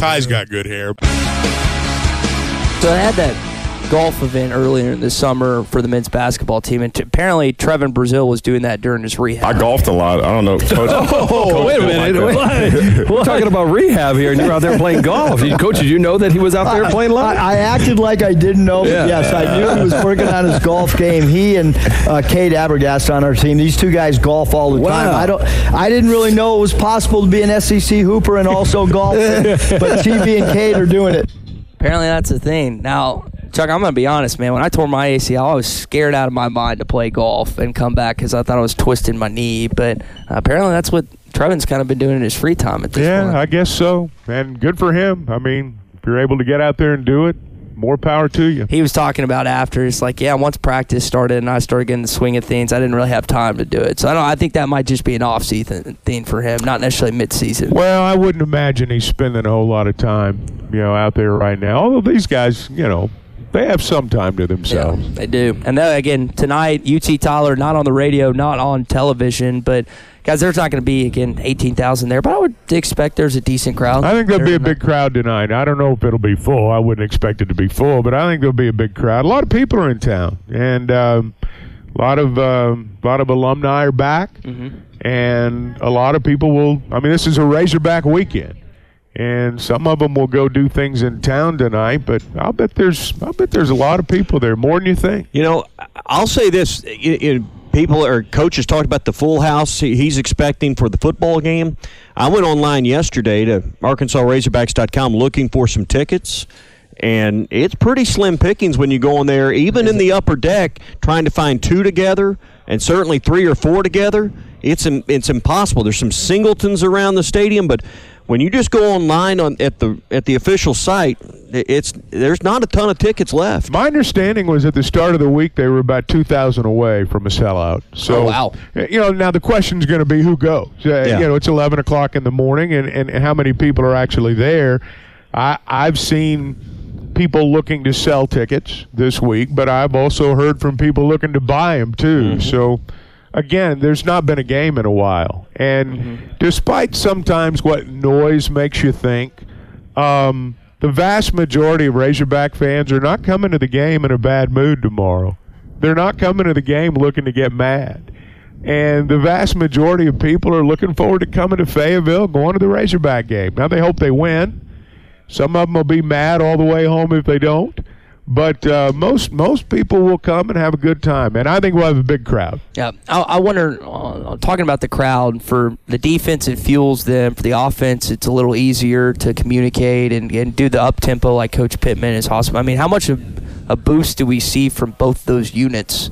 Ty's got good hair. So I had that golf event earlier in the summer for the men's basketball team, and t- apparently Trevon Brazile was doing that during his rehab. I golfed a lot. I don't know. Coach, Oh, wait a minute. Wait. We're talking about rehab here, and you're out there playing golf. You, coach, did you know that he was out there playing live? I, I acted like I didn't know, but Yeah. yes, I knew he was working on his golf game. He and uh, Cade Arbogast on our team. These two guys golf all the time. I don't. I didn't really know it was possible to be an SEC hooper and also golf, but TV and Cade are doing it. Apparently that's the thing. Now, Chuck, I'm gonna be honest, man. When I tore my ACL, I was scared out of my mind to play golf and come back because I thought I was twisting my knee. But uh, apparently that's what Trevon's kind of been doing in his free time at this Yeah, point. I guess so. And good for him. I mean, if you're able to get out there and do it, more power to you. he was talking about after. It's like, yeah, once practice started and I started getting the swing of things, I didn't really have time to do it. So I don't. I think that might just be an off season thing for him, not necessarily mid season. Well, I wouldn't imagine he's spending a whole lot of time, you know, out there right now. Although these guys, you know, they have some time to themselves. They do. And then again, tonight, UT Tyler, not on the radio, not on television, but guys, there's not going to be, again, 18,000 there, but I would expect there's a decent crowd. I think there'll be a big crowd tonight. I don't know if it'll be full. I wouldn't expect it to be full, but I think there'll be a big crowd. A lot of people are in town, and um, a lot of um, a lot of alumni are back, and a lot of people will. I mean, this is a Razorback weekend, and some of them will go do things in town tonight. But I'll bet there's I'll bet there's a lot of people there, more than you think. You know, I'll say this. people or coaches talked about the full house he's expecting for the football game. I went online yesterday to ArkansasRazorbacks.com looking for some tickets. And it's pretty slim pickings when you go in there, even in the upper deck, trying to find two together, and certainly three or four together. It's it's impossible. There's some singletons around the stadium, but when you just go online on at the at the official site, it's there's not a ton of tickets left. My understanding was at the start of the week they were about two thousand away from a sellout. So Oh, wow. You know, now the question's going to be who goes. Uh, Yeah. You know, it's eleven o'clock in the morning, and, and, and how many people are actually there? I I've seen people looking to sell tickets this week, but I've also heard from people looking to buy them too. So. Again, there's not been a game in a while, and despite sometimes what noise makes you think, um, the vast majority of Razorback fans are not coming to the game in a bad mood tomorrow. They're not coming to the game looking to get mad. And the vast majority of people are looking forward to coming to Fayetteville, going to the Razorback game. Now, they hope they win. Some of them will be mad all the way home if they don't. But uh, most most people will come and have a good time, and I think we'll have a big crowd. Yeah, I, I wonder. Uh, talking about the crowd for the defense, it fuels them. For the offense, it's a little easier to communicate and, and do the up tempo like Coach Pittman is awesome. I mean, how much of a boost do we see from both those units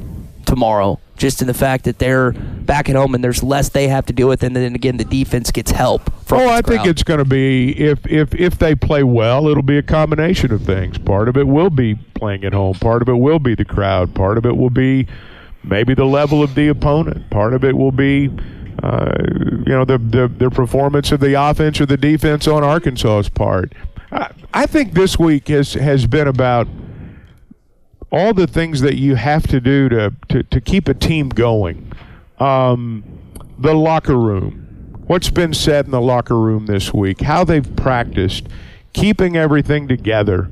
tomorrow? Just in the fact that they're back at home and there's less they have to deal with, and then again the defense gets help. From Oh, I think it's going to be if if if they play well, it'll be a combination of things. Part of it will be playing at home. Part of it will be the crowd. Part of it will be maybe the level of the opponent. Part of it will be. Uh, you know the, the the performance of the offense or the defense on Arkansas's part. I, I think this week has has been about all the things that you have to do to to, to keep a team going. Um, the locker room, what's been said in the locker room this week, how they've practiced, keeping everything together.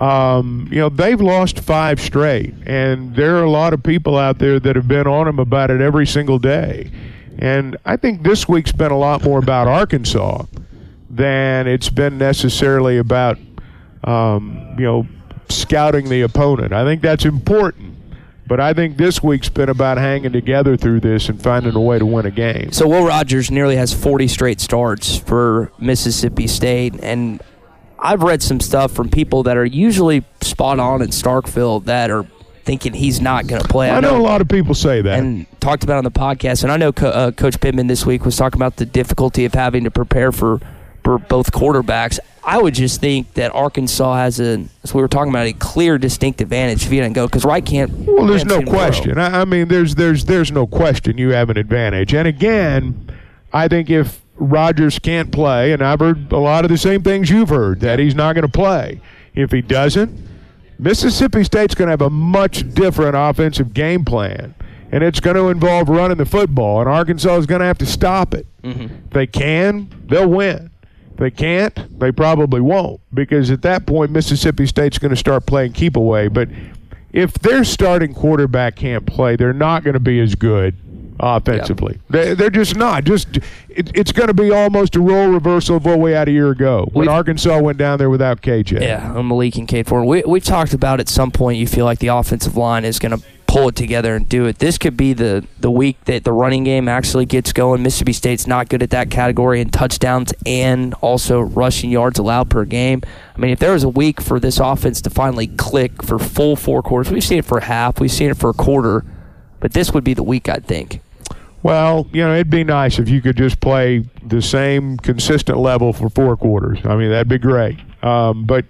Um, you know, they've lost five straight, and there are a lot of people out there that have been on them about it every single day. And I think this week's been a lot more about Arkansas than it's been necessarily about, um, you know, scouting the opponent. I think that's important. But I think this week's been about hanging together through this and finding a way to win a game. So Will Rogers nearly has 40 straight starts for Mississippi State, and I've read some stuff from people that are usually spot on in Starkville that are thinking he's not going to play. I know a lot of people say that. and talked about on the podcast. And I know Co- uh, Coach Pittman this week was talking about the difficulty of having to prepare for for both quarterbacks. I would just think that Arkansas has a, as we were talking about, a clear, distinct advantage if you doesn't go because Wright can't. Well, there's no seem to throw. question. I, I mean, there's there's there's no question you have an advantage. And again, I think if Rogers can't play, and I've heard a lot of the same things you've heard that he's not going to play. If he doesn't, Mississippi State's going to have a much different offensive game plan, and it's going to involve running the football. And Arkansas is going to have to stop it. Mm-hmm. If they can, they'll win. If they can't, they probably won't because at that point Mississippi State's going to start playing keep away. But if their starting quarterback can't play, they're not going to be as good offensively. They, they're just not. Just it, it's going to be almost a role reversal of what we had a year ago when We've- Arkansas went down there without KJ. Yeah, Malik and Cade Fortin. We, we've talked about at some point you feel like the offensive line is going to pull it together and do it. This could be the, the week that the running game actually gets going. Mississippi State's not good at that category in touchdowns and also rushing yards allowed per game. I mean, if there was a week for this offense to finally click for full four quarters, we've seen it for half, we've seen it for a quarter, but this would be the week, I think. Well, you know, it'd be nice if you could just play the same consistent level for four quarters. I mean, that'd be great. Um, but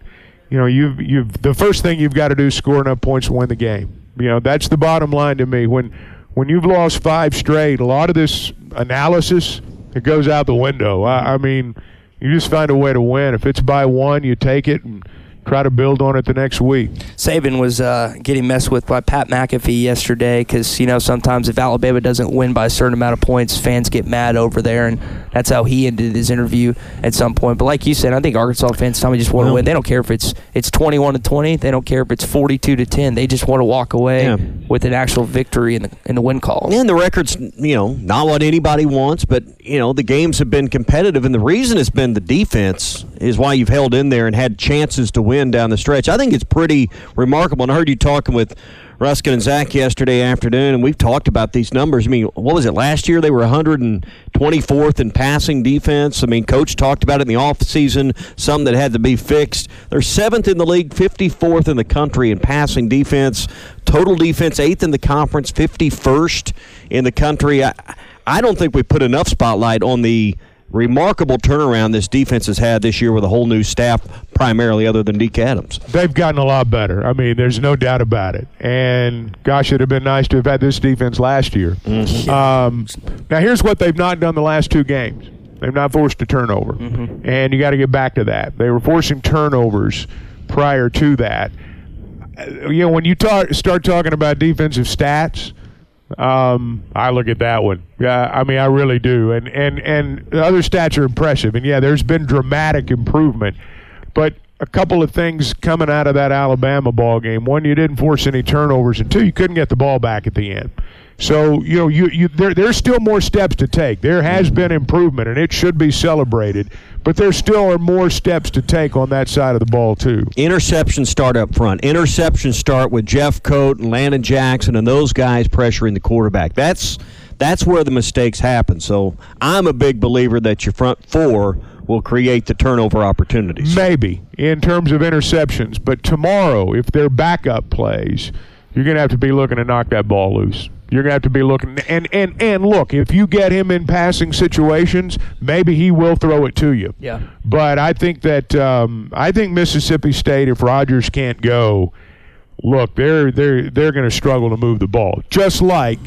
you know, you've you've the first thing you've got to do is score enough points to win the game. You know, that's the bottom line to me. When when you've lost five straight, a lot of this analysis it goes out the window. I, I mean, you just find a way to win. If it's by one, you take it and try to build on it the next week. Saban was uh, getting messed with by Pat McAfee yesterday because you know sometimes if Alabama doesn't win by a certain amount of points, fans get mad over there, and that's how he ended his interview at some point. But like you said, I think Arkansas fans tell me just want to Well- win. They don't care if it's it's twenty one to twenty. They don't care if it's forty two to ten. They just want to walk away Yeah. with an actual victory in the in the win column. And the record's, you know, not what anybody wants, but, you know, the games have been competitive. And the reason it's been the defense is why you've held in there and had chances to win down the stretch. I think it's pretty remarkable. And I heard you talking with Ruskin and Zach yesterday afternoon, and we've talked about these numbers. I mean, what was it last year? They were 124th in passing defense. I mean, Coach talked about it in the offseason, some that had to be fixed. They're seventh in the league, 54th in the country in passing defense. Total defense, eighth in the conference, 51st in the country. I, I don't think we put enough spotlight on the remarkable turnaround this defense has had this year with a whole new staff, primarily other than Deke Adams. They've gotten a lot better. I mean, there's no doubt about it. And gosh, it'd have been nice to have had this defense last year. Um, now, here's what they've not done the last two games. They've not forced a turnover, and you got to get back to that. They were forcing turnovers prior to that. Uh, You know, when you talk, start talking about defensive stats, um, I look at that one. Yeah, I mean, I really do. And and and the other stats are impressive. And yeah, there's been dramatic improvement, but a couple of things coming out of that Alabama ball game. One, you didn't force any turnovers, and two, you couldn't get the ball back at the end. So you know, you you there there's still more steps to take. There has mm-hmm. been improvement, and it should be celebrated. But there still are more steps to take on that side of the ball too. Interceptions start up front. Interceptions start with Jeffcoat and Landon Jackson and those guys pressuring the quarterback. That's that's where the mistakes happen. So I'm a big believer that your front four will create the turnover opportunities. Maybe in terms of interceptions, but tomorrow, if their backup plays, you're going to have to be looking to knock that ball loose. You're going to have to be looking and and and look, if you get him in passing situations, maybe he will throw it to you. Yeah. But I think that um, I think Mississippi State, if Rogers can't go, look, they're they're they're going to struggle to move the ball, just like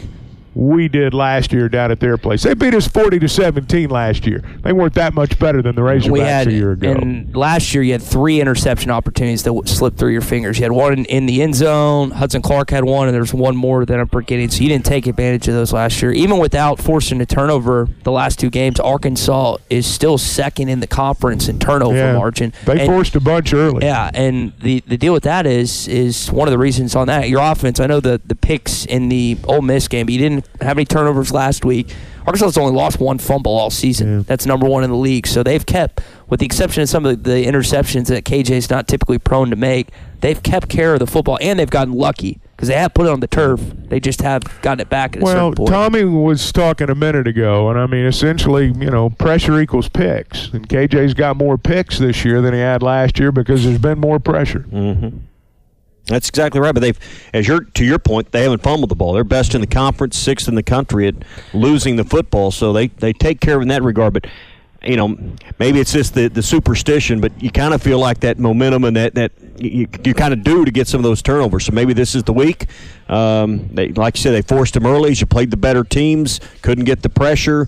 we did last year down at their place. They beat us forty to seventeen last year. They weren't that much better than the Razorbacks we had a year ago. and last year you had three interception opportunities that slipped through your fingers. You had one in, in the end zone. Hudson Clark had one, and there's one more that I'm forgetting. So you didn't take advantage of those last year. Even without forcing a turnover the last two games, Arkansas is still second in the conference in turnover Yeah. margin. They And- forced a bunch early. Yeah, and the, the deal with that is is one of the reasons on that your offense. I know the the picks in the Ole Miss game, but you didn't have any turnovers last week. Arkansas's only lost one fumble all season. That's number one in the league. So they've kept, with the exception of some of the interceptions that KJ's not typically prone to make, they've kept care of the football and they've gotten lucky. because they have put it on the turf. They just have gotten it back at a Well, certain point. Tommy was talking a minute ago, and I mean, essentially, you know, pressure equals picks. And KJ's got more picks this year than he had last year because there's been more pressure. Mm-hmm. That's exactly right. But they've, as your to your point, they haven't fumbled the ball. They're best in the conference, sixth in the country at losing the football. So they they take care of in that regard. But you know, maybe it's just the, the superstition, but you kind of feel like that momentum and that, that you, you kind of do to get some of those turnovers. So maybe this is the week. Um, they, like you said, they forced them early. You played the better teams, couldn't get the pressure.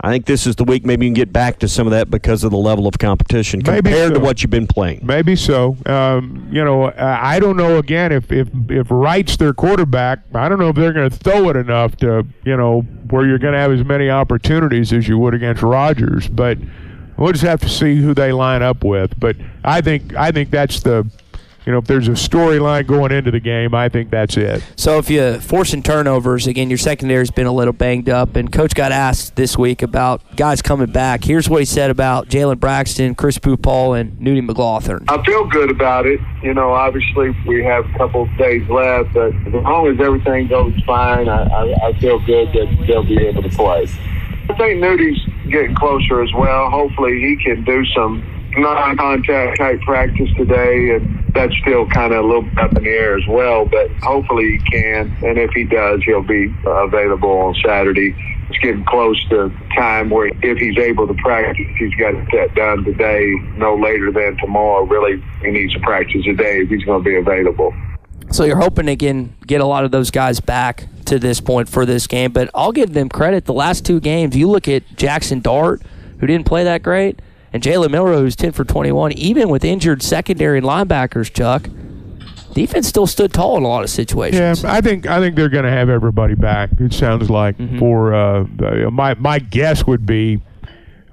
I think this is the week maybe you can get back to some of that because of the level of competition Maybe compared to what you've been playing. Maybe so. Um, you know, I don't know. Again, if if if Wright's their quarterback, I don't know if they're going to throw it enough to you know where you're going to have as many opportunities as you would against Rogers. But we'll just have to see who they line up with. But I think I think that's the you know if there's a storyline going into the game, I think that's it. So if you forcing turnovers again, your secondary's been a little banged up, and coach got asked this week about guys coming back. Here's what he said about Jalen Braxton, Chris Pupal, and Nudie McLaughlin. I feel good about it. You know, obviously we have a couple of days left, but as long as everything goes fine, I, I, I feel good that they'll be able to play. I think Nudie's getting closer as well. Hopefully he can do some non-contact type practice today, and that's still kind of a little up in the air as well. But hopefully he can, and if he does, he'll be uh, available on Saturday. It's getting close to time where if he's able to practice, he's got that done today, no later than tomorrow. Really, he needs to practice today if he's going to be available. So you're hoping again get a lot of those guys back to this point for this game, but I'll give them credit. The last two games, you look at Jackson Dart, who didn't play that great, and Jalen Milroe, who's 10 for 21. Even with injured secondary and linebackers, Chuck, defense still stood tall in a lot of situations. Yeah, I think I think they're going to have everybody back. It sounds like for uh, my my guess would be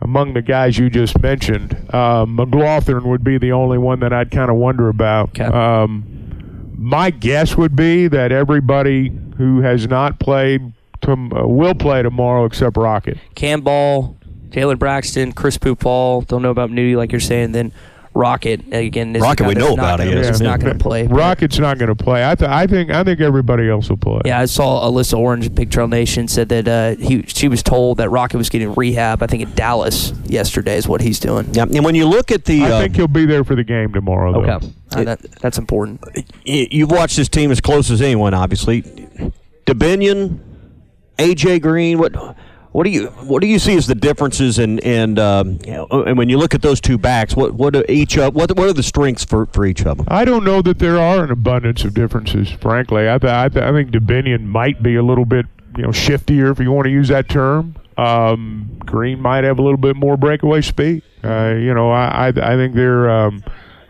among the guys you just mentioned, uh, McLaughlin would be the only one that I'd kind of wonder about. Um, my guess would be that everybody who has not played tom- uh, will play tomorrow except Rocket. Cam Ball, Jalen Braxton, Chris Pupal. Don't know about Nudie like you're saying. Then Rocket again. Is Rocket we know about, I gonna- guess. He's not going to play. Rocket's not going to play. I, th- I think I think everybody else will play. Yeah, I saw Alyssa Orange at Pig Trail Nation said that uh, he she was told that Rocket was getting rehab. I think in Dallas yesterday is what he's doing. Yeah, and when you look at the, I uh, think he'll be there for the game tomorrow. Though. Okay, Uh, that, that's important. y- you've watched this team as close as anyone, obviously. Dubinion, AJ Green, what what do you what do you see as the differences and and um, and when you look at those two backs, what what are each of what what are the strengths for, for each of them? I don't know that there are an abundance of differences. Frankly, I th- I, th- I think Dubinion might be a little bit you know shiftier, if you want to use that term. Um, Green might have a little bit more breakaway speed. Uh, you know, I I, I think they're. Um,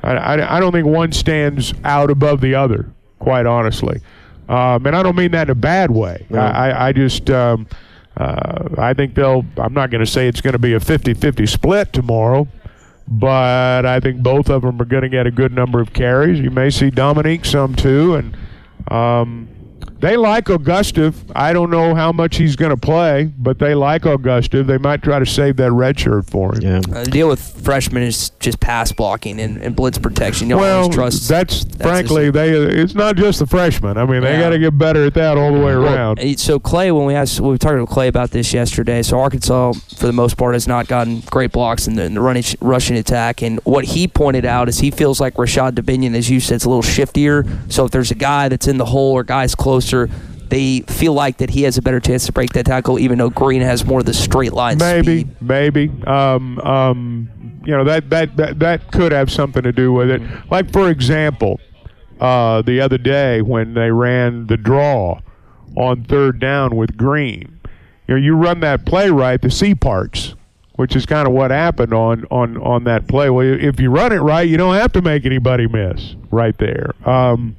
I, I I don't think one stands out above the other. Quite honestly, um, and I don't mean that in a bad way. I, I I just. Uh, I think they'll. I'm not going to say it's going to be a 50-50 split tomorrow, but I think both of them are going to get a good number of carries. You may see Dominique some too, and um, they like Augustave. I don't know how much he's going to play, but they like Augustave. They might try to save that red shirt for him. Yeah. Uh, the deal with freshmen is just pass blocking and, and blitz protection. You Well, trust. that's, that's frankly they. It's not just the freshmen. I mean, they Yeah. got to get better at that all the way around. eh, So Clay, when we asked, we were talking to Clay about this yesterday. So Arkansas, for the most part, has not gotten great blocks in the, in the running, rushing attack. And what he pointed out is he feels like Rashod Dubinion, as you said, is a little shiftier. So if there's a guy that's in the hole or guys closer, they feel like that he has a better chance to break that tackle, even though Green has more of the straight line maybe, speed. maybe. Um, um, you know that, that that that could have something to do with it. Like for example, uh, the other day when they ran the draw on third down with Green, you know, you run that play right, the sea parts, which is kind of what happened on on on that play. Well, if you run it right, you don't have to make anybody miss right there. Um,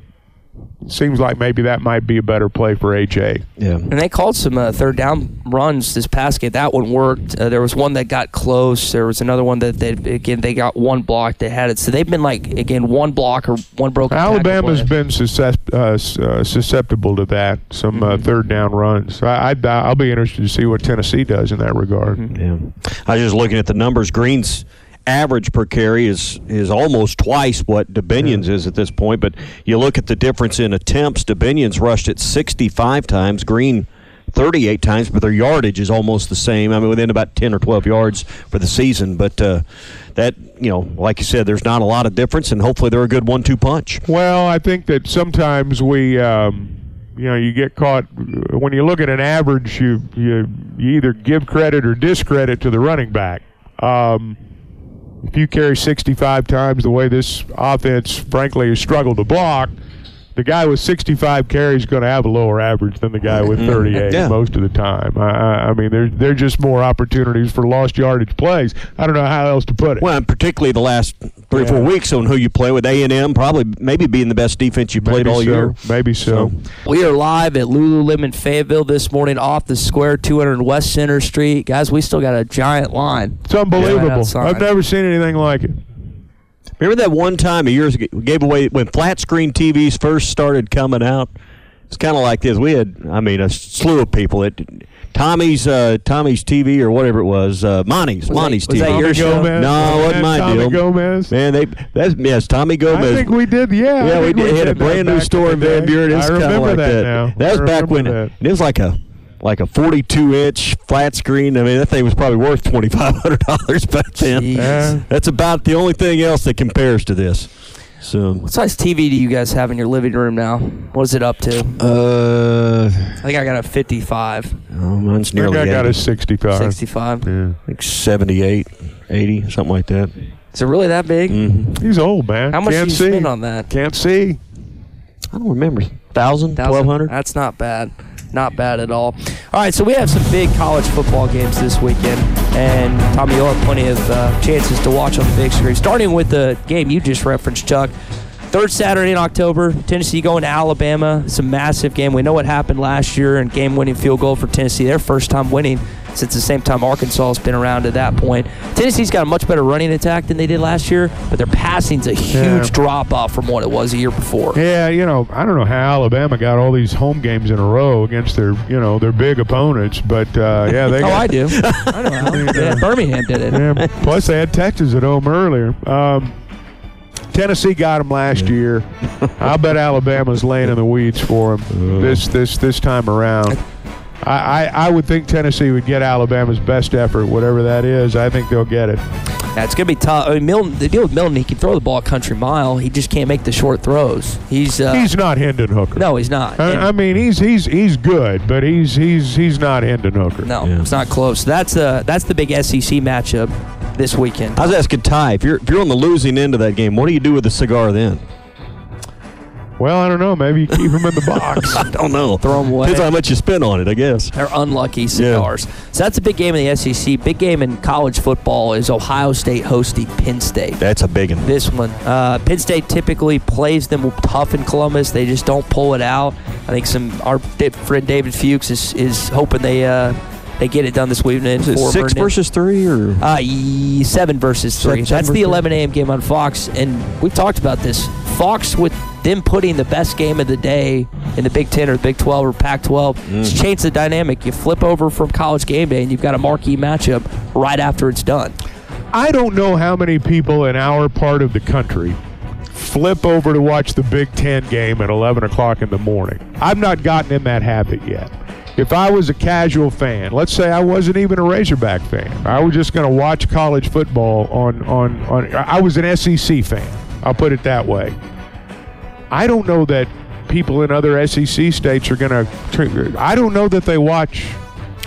seems like maybe that might be a better play for AJ. Yeah. And they called some uh, third down runs this past game. That one worked. Uh, there was one that got close. There was another one that they again they got one block. They had it. So they've been like again one block or one broken. Alabama's been suscept- uh, uh, susceptible to that, some uh, third down runs. I, I, I'll be interested to see what Tennessee does in that regard. Yeah. I was just looking at the numbers. Green's average per carry is is almost twice what Dubinions is at this point. But you look at the difference in attempts. Dubinions rushed it 65 times. Green 38 times, but their yardage is almost the same. I mean, within about 10 or 12 yards for the season. But uh, that, you know, like you said, there's not a lot of difference, and hopefully they're a good one-two punch. Well, I think that sometimes we, um, you know, you get caught when you look at an average. You you, you either give credit or discredit to the running back. Um, if you carry 65 times the way this offense, frankly, has struggled to block, the guy with 65 carries is going to have a lower average than the guy with mm-hmm. 38 Yeah. most of the time. I, I, I mean, there there are just more opportunities for lost yardage plays. I don't know how else to put it. Well, and particularly the last three or four weeks on who you play with A and M, probably maybe being the best defense you played Maybe all so. year. Maybe so. We are live at Lululemon Fayetteville this morning off the square, 200 West Center Street. Guys, we still got a giant line. It's unbelievable. outside. I've never seen anything like it. Remember that one time a years ago we gave away when flat screen TVs first started coming out? It's kind of like this. We had, I mean, a slew of people at Tommy's uh, Tommy's TV or whatever it was, uh, Monty's Was that- Monty's was TV. that your Tommy show? Gomez. No, it wasn't my deal. Tommy deal. Gomez. Man, they that's yes, Tommy Gomez. I think we did. Yeah, yeah, we think did. Had a brand new store in Van. Buren. It's I kind of remember like that, that. now. That was back when that. it was like a like a 42 inch flat screen. I mean, that thing was probably worth twenty five hundred dollars back then. Jeez. That's about the only thing else that compares to this. So, What size TV do you guys have in your living room now? What is it up to? uh, I think I got a 55, oh, mine's I think nearly I got a 65. 65. Yeah. like 78, 80, something like that. Is it really that big? Mm-hmm. He's old, man. How much Can't do you see. spend on that? Can't see. I don't remember. Thousand, Thousand? twelve hundred. That's not bad. Not bad at all. All right, so we have some big college football games this weekend, and Tommy, you'll have plenty of uh, chances to watch on the big screen. Starting with the game you just referenced, Chuck. Third Saturday in October, Tennessee going to Alabama. It's a massive game. We know what happened last year and game-winning field goal for Tennessee. Their first time winning since the same time Arkansas has been around at that point. Tennessee's got a much better running attack than they did last year, but their passing's a huge Yeah. drop off from what it was a year before. Yeah, you know, I don't know how Alabama got all these home games in a row against their, you know, their big opponents, but uh, yeah, they Oh, got, I do. I know how. Yeah, Birmingham did it. Yeah, plus they had Texas at home earlier. Um, Tennessee got them last year. I bet Alabama's laying in the weeds for them this this this time around. I, I, I would think Tennessee would get Alabama's best effort, whatever that is. I think they'll get it. Yeah, it's gonna be tough. I mean, Milton. The deal with Milton, he can throw the ball a country mile. He just can't make the short throws. He's uh, He's not Hendon Hooker. no, he's not. And- I, I mean, he's he's he's good, but he's he's he's not Hendon Hooker. no, Yeah. it's not close. That's uh that's the big SEC matchup this weekend. I was asking Ty if you're if you're on the losing end of that game, what do you do with the cigar then? Well, I don't know. Maybe you keep them in the box. I don't know. Throw them away. Depends on how much you spend on it, I guess. They're unlucky cigars. So that's a big game in the SEC. Big game in college football is Ohio State hosting Penn State. That's a big one. this one. Uh, Penn State typically plays them tough in Columbus. They just don't pull it out. I think some our friend David Fuchs is, is hoping they uh, they get it done this weekend. Is it for six Vernon. versus three or? Uh, seven versus three. Seven- seven That's the 11 a.m. game on Fox, and we've talked about this. Fox with them putting the best game of the day in the Big Ten or the Big 12 or Pac-12, it's Mm. changed the dynamic. You flip over from College Game Day, and you've got a marquee matchup right after it's done. I don't know how many people in our part of the country flip over to watch the Big Ten game at 11 o'clock in the morning. I've not gotten in that habit yet. If I was a casual fan, let's say I wasn't even a Razorback fan, I was just going to watch college football on, on, on, I was an SEC fan. I'll put it that way. I don't know that people in other SEC states are going to, I don't know that they watch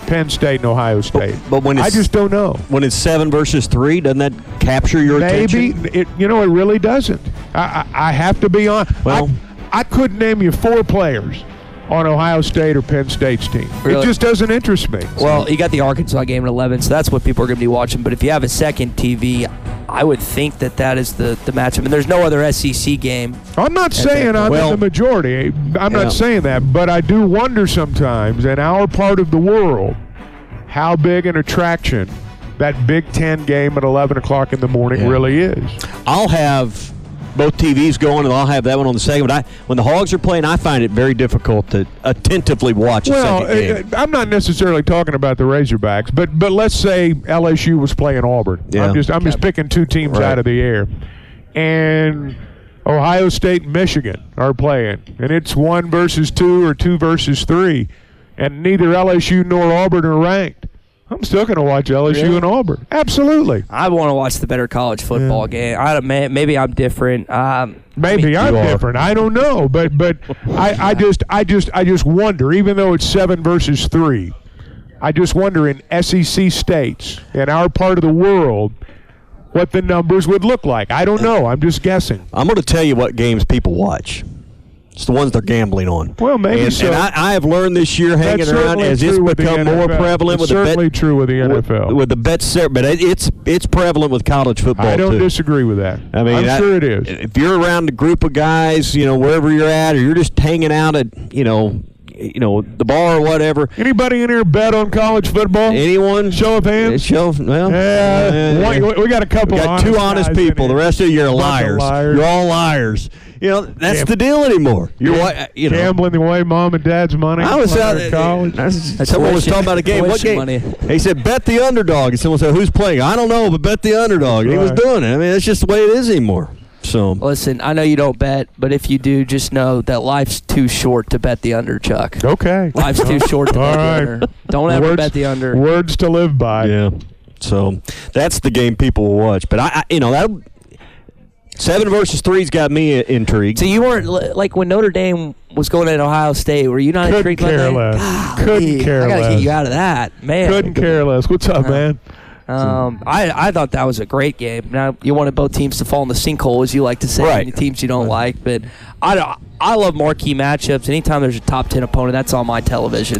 Penn State and Ohio State. but when I it's- just don't know. When it's seven versus three, doesn't that capture your Maybe attention? it. You know, it really doesn't. I, I, I have to be on. Well- I, I couldn't name you four players on Ohio State or Penn State's team. Really? It just doesn't interest me. Well, you got the Arkansas game at 11, so that's what people are going to be watching. But if you have a second TV, I would think that that is the, the matchup. And there's no other SEC game. I'm not saying I'm Well- in the majority. I'm Yeah. not saying that, but I do wonder sometimes in our part of the world how big an attraction that Big Ten game at 11 o'clock in the morning Yeah. really is. I'll have both TVs going, and I'll have that one on the second. But I, when the Hogs are playing, I find it very difficult to attentively watch a Well, second game. uh, I'm not necessarily talking about the Razorbacks, but but let's say LSU was playing Auburn. Yeah. I'm just I'm just picking two teams Right. out of the air, and Ohio State and Michigan are playing, and it's one versus two or two versus three, and neither LSU nor Auburn are ranked. I'm still going to watch LSU and Auburn. Absolutely. I want to watch the better college football game. I don't, may- maybe I'm different. Um, Maybe I'm You are. different. I don't know, but but I, I just I just I just wonder. Even though it's seven versus three, I just wonder in SEC states in our part of the world what the numbers would look like. I don't know. I'm just guessing. I'm going to tell you what games people watch. It's the ones they're gambling on. Well, maybe and, so. and I, I have learned this year hanging That's around as it's become more prevalent It's with the certainly bet, true with the NFL. with, with the bet but it, it's it's prevalent with college football I don't too. disagree with that. I mean, I'm I- sure it is. If you're around a group of guys, you know, wherever you're at, or you're just hanging out at, you know, you know, the bar or whatever. Anybody in here bet on college football? Anyone? Show of hands. Show. Well, Yeah, uh, we got a couple. we got of two honest people. The rest of you are liars. liars. You're all liars. You know, that's Gam- the deal anymore. You're wa- uh, you know. Gambling away mom and dad's money. I was out at in college. Someone was talking about a game. What tuition game? money. He said, "Bet the underdog." And someone said, "Who's playing?" I don't know, but bet the underdog. And he was doing it. I mean, that's just the way it is anymore. So Listen, I know you don't bet, but if you do, just know that life's too short to bet the under, Chuck. Okay. Life's too short to All bet right. the under. Don't ever Words- bet the under. Words to live by. yeah, so that's the game people will watch. But I, I you know, that seven versus three's got me intrigued. So you weren't like when Notre Dame was going at Ohio State. Were you not Couldn't intrigued by care that? less. Golly, Couldn't care I gotta less. get you out of that, man. Couldn't care less. What's up, man? Um, I I thought that was a great game. Now you wanted both teams to fall in the sinkhole, as you like to say, Right. any teams you don't like. But I don't- I love marquee matchups. Anytime there's a top ten opponent, that's on my television.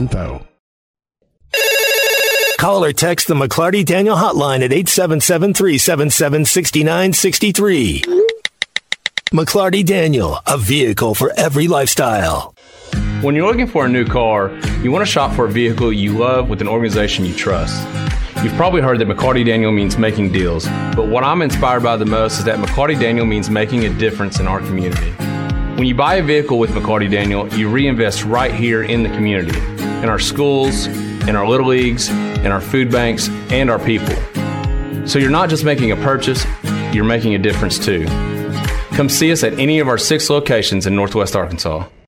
info. Call or text the McLarty Daniel hotline at 877 377 6963. McLarty Daniel, a vehicle for every lifestyle. When you're looking for a new car, you want to shop for a vehicle you love with an organization you trust. You've probably heard that McLarty Daniel means making deals, but what I'm inspired by the most is that McLarty Daniel means making a difference in our community. When you buy a vehicle with McLarty Daniel, you reinvest right here in the community, in our schools, in our little leagues, in our food banks, and our people. So you're not just making a purchase, you're making a difference too. Come see us at any of our six locations in Northwest Arkansas.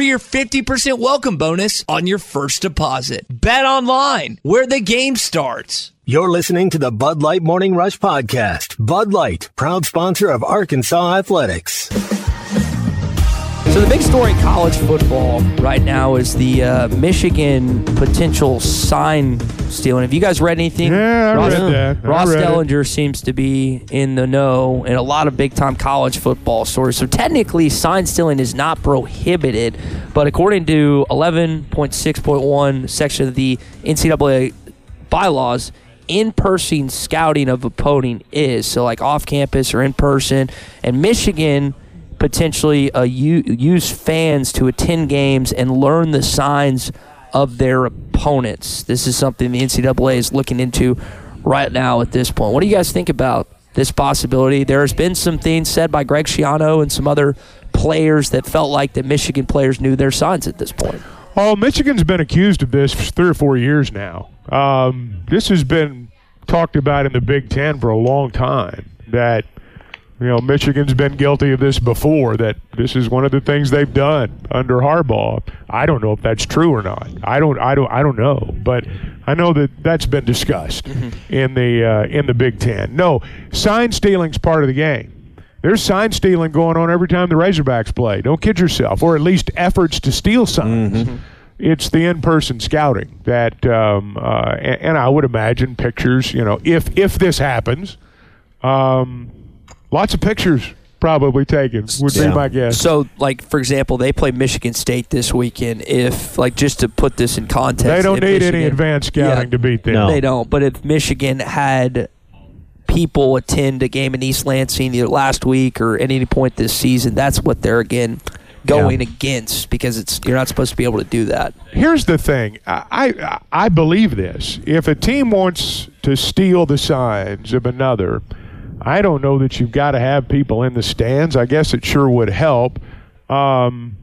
for your 50% welcome bonus on your first deposit. Bet online where the game starts. You're listening to the Bud Light Morning Rush Podcast. Bud Light, proud sponsor of Arkansas Athletics. So the big story in college football right now is the uh, Michigan potential sign stealing. Have you guys read anything? Yeah, I Ross, read that. Ross read it. Dellenger seems to be in the know in a lot of big time college football stories. So technically, sign stealing is not prohibited, but according to 11.6.1 section of the NCAA bylaws, in person scouting of opponent is. So, like off campus or in person. And Michigan potentially uh, use fans to attend games and learn the signs of their opponents. This is something the NCAA is looking into right now at this point. What do you guys think about this possibility? There has been some things said by Greg Schiano and some other players that felt like the Michigan players knew their signs at this point. Oh, Michigan's been accused of this for three or four years now. Um, this has been talked about in the Big Ten for a long time. That You know, Michigan's been guilty of this before. That this is one of the things they've done under Harbaugh. I don't know if that's true or not. I don't. I don't. I don't know. But I know that that's been discussed in the uh, in the Big Ten. No, sign stealing's part of the game. There's sign stealing going on every time the Razorbacks play. Don't kid yourself, or at least efforts to steal signs. It's the in-person scouting that, um, uh, and, and I would imagine pictures. You know, if if this happens, um, lots of pictures probably taken would be my guess. So, like for example, they play Michigan State this weekend. If like just to put this in context, They don't if need any advanced scouting Yeah, to beat them. No. They don't. But if Michigan had people attend a game in East Lansing either last week or at any point this season, that's what they're again going against because it's you're not supposed to be able to do that. Here's the thing. I, I I believe this. If a team wants to steal the signs of another, I don't know that you've got to have people in the stands. I guess it sure would help. Um,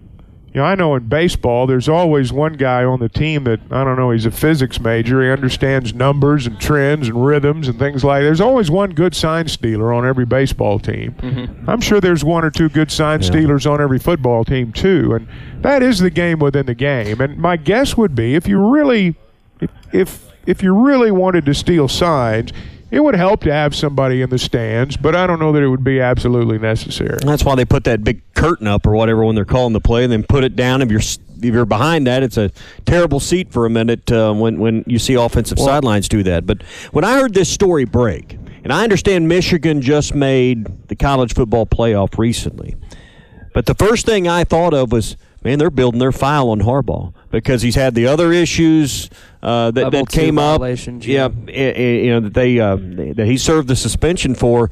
you know, I know in baseball, there's always one guy on the team that I don't know. He's a physics major. He understands numbers and trends and rhythms and things like. There's always one good sign stealer on every baseball team. I'm sure there's one or two good sign stealers on every football team too, and that is the game within the game. And my guess would be if you really, if if, if you really wanted to steal signs, it would help to have somebody in the stands, but I don't know that it would be absolutely necessary. That's why they put that big curtain up or whatever when they're calling the play, and then put it down. If you're if you're behind that, it's a terrible seat for a minute uh, when when you see offensive sidelines do that. But when I heard this story break, and I understand Michigan just made the college football playoff recently, but the first thing I thought of was, man, they're building their file on Harbaugh because he's had the other issues uh, that, that came up. violations, Yeah, eh, eh, you know that they uh, that he served the suspension for.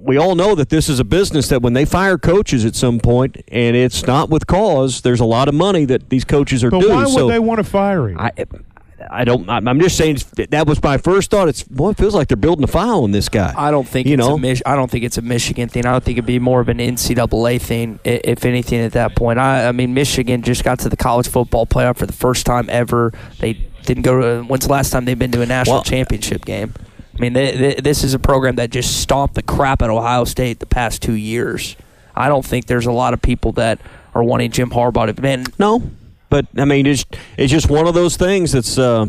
We all know that this is a business that when they fire coaches at some point, and it's not with cause, there's a lot of money that these coaches are But due. why would so they want to fire him? I, I don't. I'm just saying that was my first thought. It's boy, it feels like they're building a file on this guy. I don't think you it's know. a Mich- I don't think it's a Michigan thing. I don't think it'd be more of an NCAA thing, if anything, at that point. I, I mean, Michigan just got to the college football playoff for the first time ever. They didn't go. To, when's the last time they've been to a national Well- championship game? I mean, they, they, this is a program that just stomped the crap out of Ohio State the past two years. I don't think there's a lot of people that are wanting Jim Harbaugh to. Man, no, but I mean, it's it's just one of those things that's. Uh,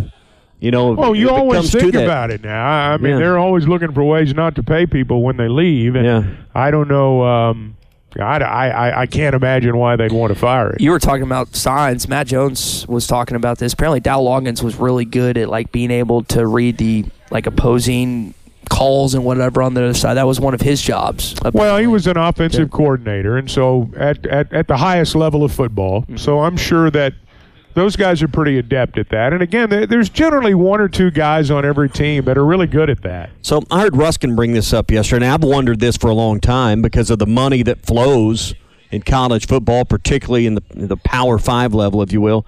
you know, Well, you always think about it now. I I mean, Yeah. they're always looking for ways not to pay people when they leave. And Yeah. I don't know. Um, I, I, I- I can't imagine why they'd want to fire it. You were talking about signs. Matt Jones was talking about this. Apparently, Dowell Loggains was really good at like being able to read the like opposing calls and whatever on the other side. That was one of his jobs. Well, he was an offensive coordinator, and so at, at, at the highest level of football. Mm-hmm. So I'm sure that those guys are pretty adept at that. And again, there's generally one or two guys on every team that are really good at that. So I heard Ruskin bring this up yesterday, and I've wondered this for a long time because of the money that flows in college football, particularly in the the Power Five level, if you will.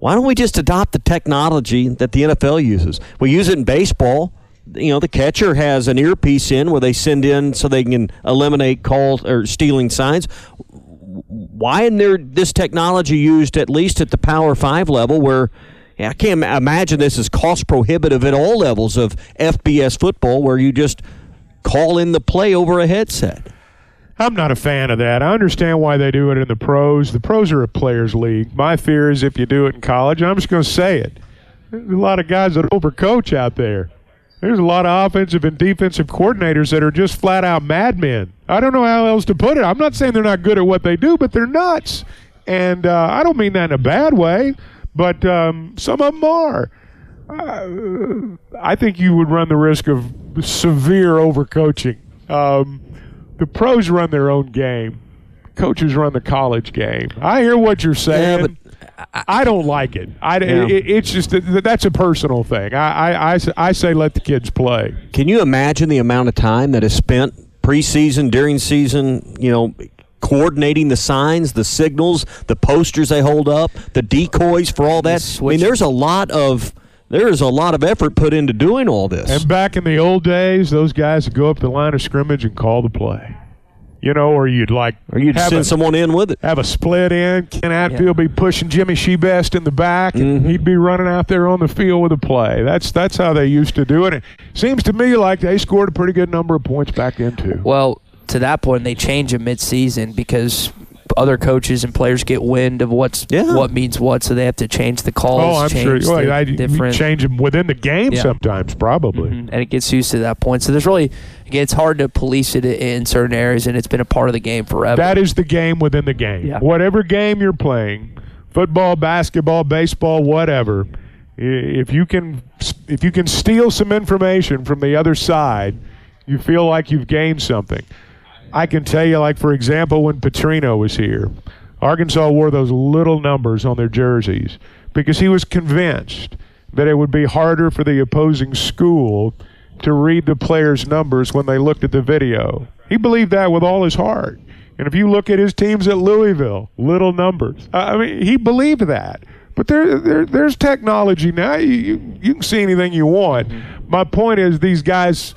Why don't we just adopt the technology that the NFL uses? We use it in baseball. You know, the catcher has an earpiece in where they send in so they can eliminate calls or stealing signs. Why isn't there this technology used at least at the Power Five level where I can't imagine this is cost prohibitive at all levels of FBS football where you just call in the play over a headset. I'm not a fan of that. I understand why they do it in the pros. The pros are a players' league. My fear is if you do it in college, I'm just going to say it. There's a lot of guys that overcoach out there. There's a lot of offensive and defensive coordinators that are just flat out madmen. I don't know how else to put it. I'm not saying they're not good at what they do, but they're nuts. And uh, I don't mean that in a bad way, but um, some of them are. Uh, I think you would run the risk of severe overcoaching. Um, the pros run their own game. Coaches run the college game. I hear what you're saying. I, don't like it. I, Yeah. it- it's just that's a personal thing. I, I, I say let the kids play. Can you imagine the amount of time that is spent preseason, during season, you know, coordinating the signs, the signals, the posters they hold up, the decoys for all that? I mean, there's a lot of there is a lot of effort put into doing all this. And back in the old days, those guys would go up the line of scrimmage and call the play. You know, or you'd like, or you'd send a- someone in with it. have a split in. Ken Hatfield be pushing Jimmy Shibest in the back, and Mm-hmm. he'd be running out there on the field with a play. That's that's how they used to do it. It seems to me like they scored a pretty good number of points back then too. Well, to that point, they change them mid-season because other coaches and players get wind of what's what means what, so they have to change the calls. Oh, I'm sure. change Well, the I, you different change them within the game Yeah. sometimes, probably. Mm-hmm. and it gets used to that point. So there's really again, it's hard to police it in certain areas, and it's been a part of the game forever. That is the game within the game. Yeah. Whatever game you're playing, football, basketball, baseball, whatever. If you can, if you can steal some information from the other side, you feel like you've gained something. I can tell you, like for example, when Petrino was here, Arkansas wore those little numbers on their jerseys because he was convinced that it would be harder for the opposing school to read the players' numbers when they looked at the video. He believed that with all his heart. And if you look at his teams at Louisville, little numbers. I mean, he believed that. But there, there there's technology now. You, you, you can see anything you want. Mm-hmm. My point is, these guys,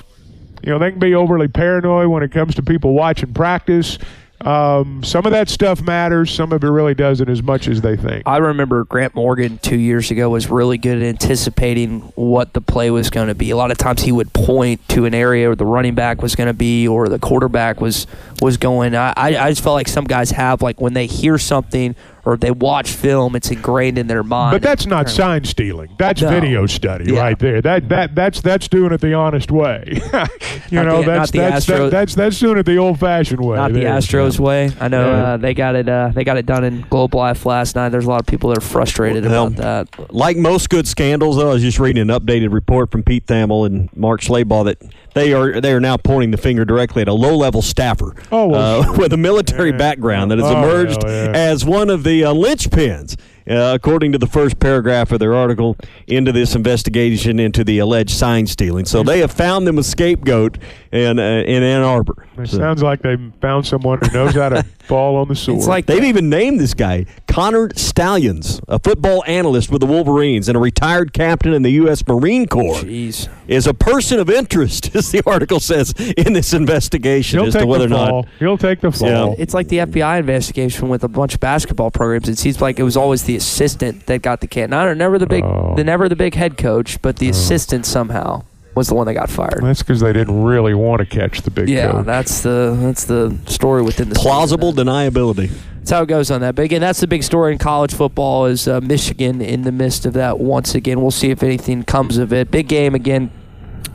you know, they can be overly paranoid when it comes to people watching practice. Um, some of that stuff matters. Some of it really doesn't as much as they think. I remember Grant Morgan two years ago was really good at anticipating what the play was going to be. A lot of times he would point to an area where the running back was going to be or the quarterback was was going. I, I I just felt like some guys have like when they hear something or they watch film, it's ingrained in their mind. But that's not sign stealing. That's No. video study Yeah. right there. That that that's that's doing it the honest way. you Not know, the- that's not the that's Astro- that, that's that's doing it the old-fashioned way. not the there. Astros way. I know Yeah. uh, they got it. Uh, they got it done in Globe Life last night. There's a lot of people that are frustrated Well, about that. Like most good scandals, though, I was just reading an updated report from Pete Thamel and Mark Schlabach that they are they are now pointing the finger directly at a low level staffer Oh, well, uh, with a military background that has Oh, emerged yeah, yeah. as one of the uh, linchpins. Uh, according to the first paragraph of their article into this investigation into the alleged sign stealing, so they have found them a scapegoat in uh, in Ann Arbor. It So- sounds like they found someone who knows how to fall on the sword. It's like they've even named this guy Connor Stalions, a football analyst with the Wolverines and a retired captain in the U.S. Marine Corps. Jeez. Is a person of interest, as the article says in this investigation, He'll as to take whether the or not. He'll take the fall. It's like the FBI investigation with a bunch of basketball programs. It seems like it was always the assistant that got the can. Not never the big, Oh. the never the big head coach, but the oh. assistant somehow was the one that got fired. That's because they didn't really want to catch the big Yeah, coach. that's the that's the story within the. Plausible deniability. That's how it goes on that. But again, that's the big story in college football is uh, Michigan in the midst of that once again. We'll see if anything comes of it. Big game again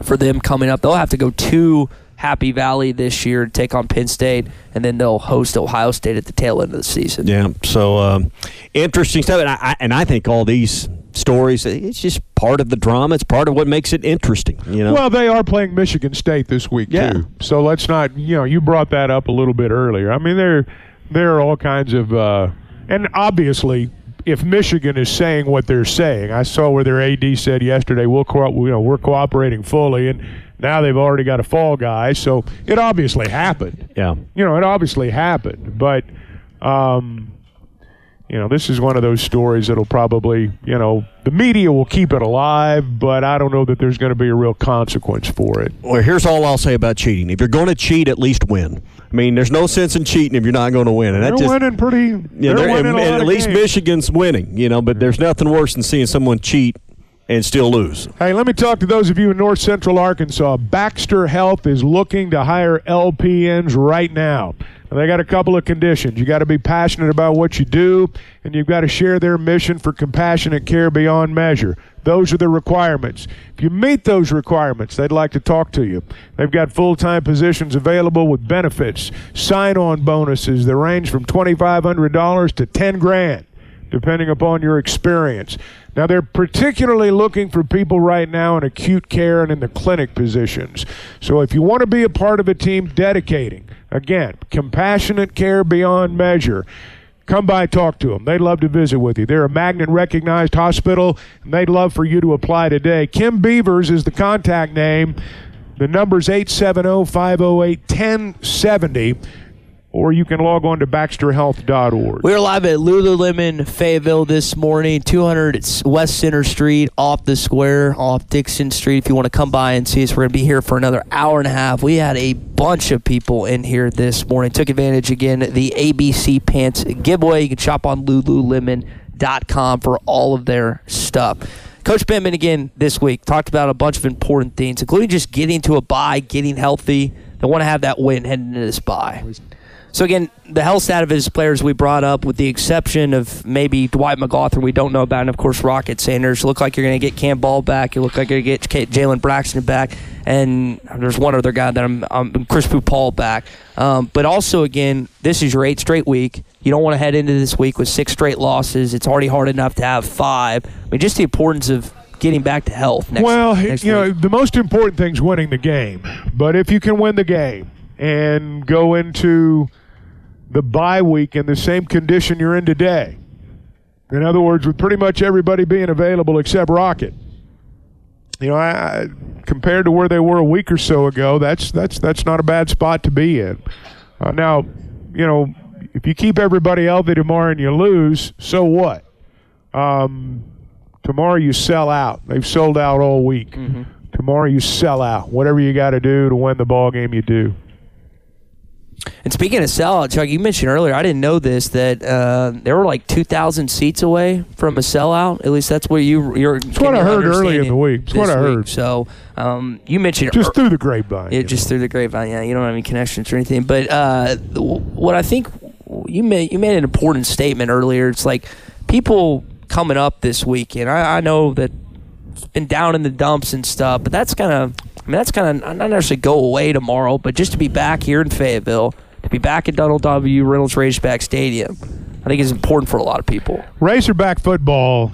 for them coming up. They'll have to go to Happy Valley this year to take on Penn State, and then they'll host Ohio State at the tail end of the season. Yeah. So um, interesting stuff, and I, I and I think all these stories, it's just part of the drama. It's part of what makes it interesting. You know. Well, they are playing Michigan State this week Yeah. too. So let's not, you know, you brought that up a little bit earlier. I mean, there there are all kinds of, uh, and obviously, if Michigan is saying what they're saying, I saw where their AD said yesterday, we'll co- you know we're cooperating fully, and now they've already got a fall guy, so it obviously happened. yeah. You know, it obviously happened, but. Um, you know, this is one of those stories that'll probably, you know, the media will keep it alive, but I don't know that there's going to be a real consequence for it. Well, here's all I'll say about cheating. If you're going to cheat, at least win. I mean, there's no sense in cheating if you're not going to win. And They're that just, winning pretty. Yeah, they're they're- winning and- and at least games. Michigan's winning, you know, but there's nothing worse than seeing someone cheat and still lose. Hey, let me talk to those of you in North Central Arkansas. Baxter Health is looking to hire LPNs right now. They got a couple of conditions. You got to be passionate about what you do, and you've got to share their mission for compassionate care beyond measure. Those are the requirements. If you meet those requirements, they'd like to talk to you. They've got full time positions available with benefits, sign on bonuses that range from $2,500 to 10 grand depending upon your experience. Now, they're particularly looking for people right now in acute care and in the clinic positions. So, if you want to be a part of a team dedicating, again, compassionate care beyond measure, come by talk to them. They'd love to visit with you. They're a magnet recognized hospital, and they'd love for you to apply today. Kim Beavers is the contact name. The number's 870 508 1070 or you can log on to baxterhealth.org. We are live at Lululemon Fayetteville this morning, 200 West Center Street, off the square, off Dixon Street. If you want to come by and see us, we're going to be here for another hour and a half. We had a bunch of people in here this morning. Took advantage again the ABC Pants giveaway. You can shop on Lululemon.com for all of their stuff. Coach Pittman again this week talked about a bunch of important things, including just getting to a bye, getting healthy. they want to have that win heading into this bye. So again, the health stat of his players we brought up, with the exception of maybe Dwight McGlothern, we don't know about, and of course Rocket Sanders. Look like you're going to get Cam Ball back. You look like you're going to get Jalen Braxton back, and there's one other guy that I'm, I'm Chris Paul back. Um, but also again, this is your eighth straight week. You don't want to head into this week with six straight losses. It's already hard enough to have five. I mean, just the importance of getting back to health. Next, well, next you know, the most important thing is winning the game. But if you can win the game and go into the bye week in the same condition you're in today, in other words, with pretty much everybody being available except Rocket, you know, I, I, compared to where they were a week or so ago, that's that's that's not a bad spot to be in. Uh, now, you know, if you keep everybody healthy tomorrow and you lose, so what? Um, tomorrow you sell out. They've sold out all week. Tomorrow you sell out. Whatever you got to do to win the ball game, you do. And speaking of sellout, Chuck, you mentioned earlier, I didn't know this, that uh, there were like 2,000 seats away from a sellout. At least that's what you, you're. That's what I heard early in the week. That's what I week. heard. So um, you mentioned Just through the grapevine. Yeah, just through the grapevine. Yeah, you don't have any connections or anything. But uh, what I think you made you made an important statement earlier. It's like people coming up this weekend. I, I know that it's been down in the dumps and stuff, but that's kind of I mean that's kind of not necessarily go away tomorrow, but just to be back here in Fayetteville, to be back at Donald W. Reynolds Razorback Stadium, I think is important for a lot of people. Razorback football,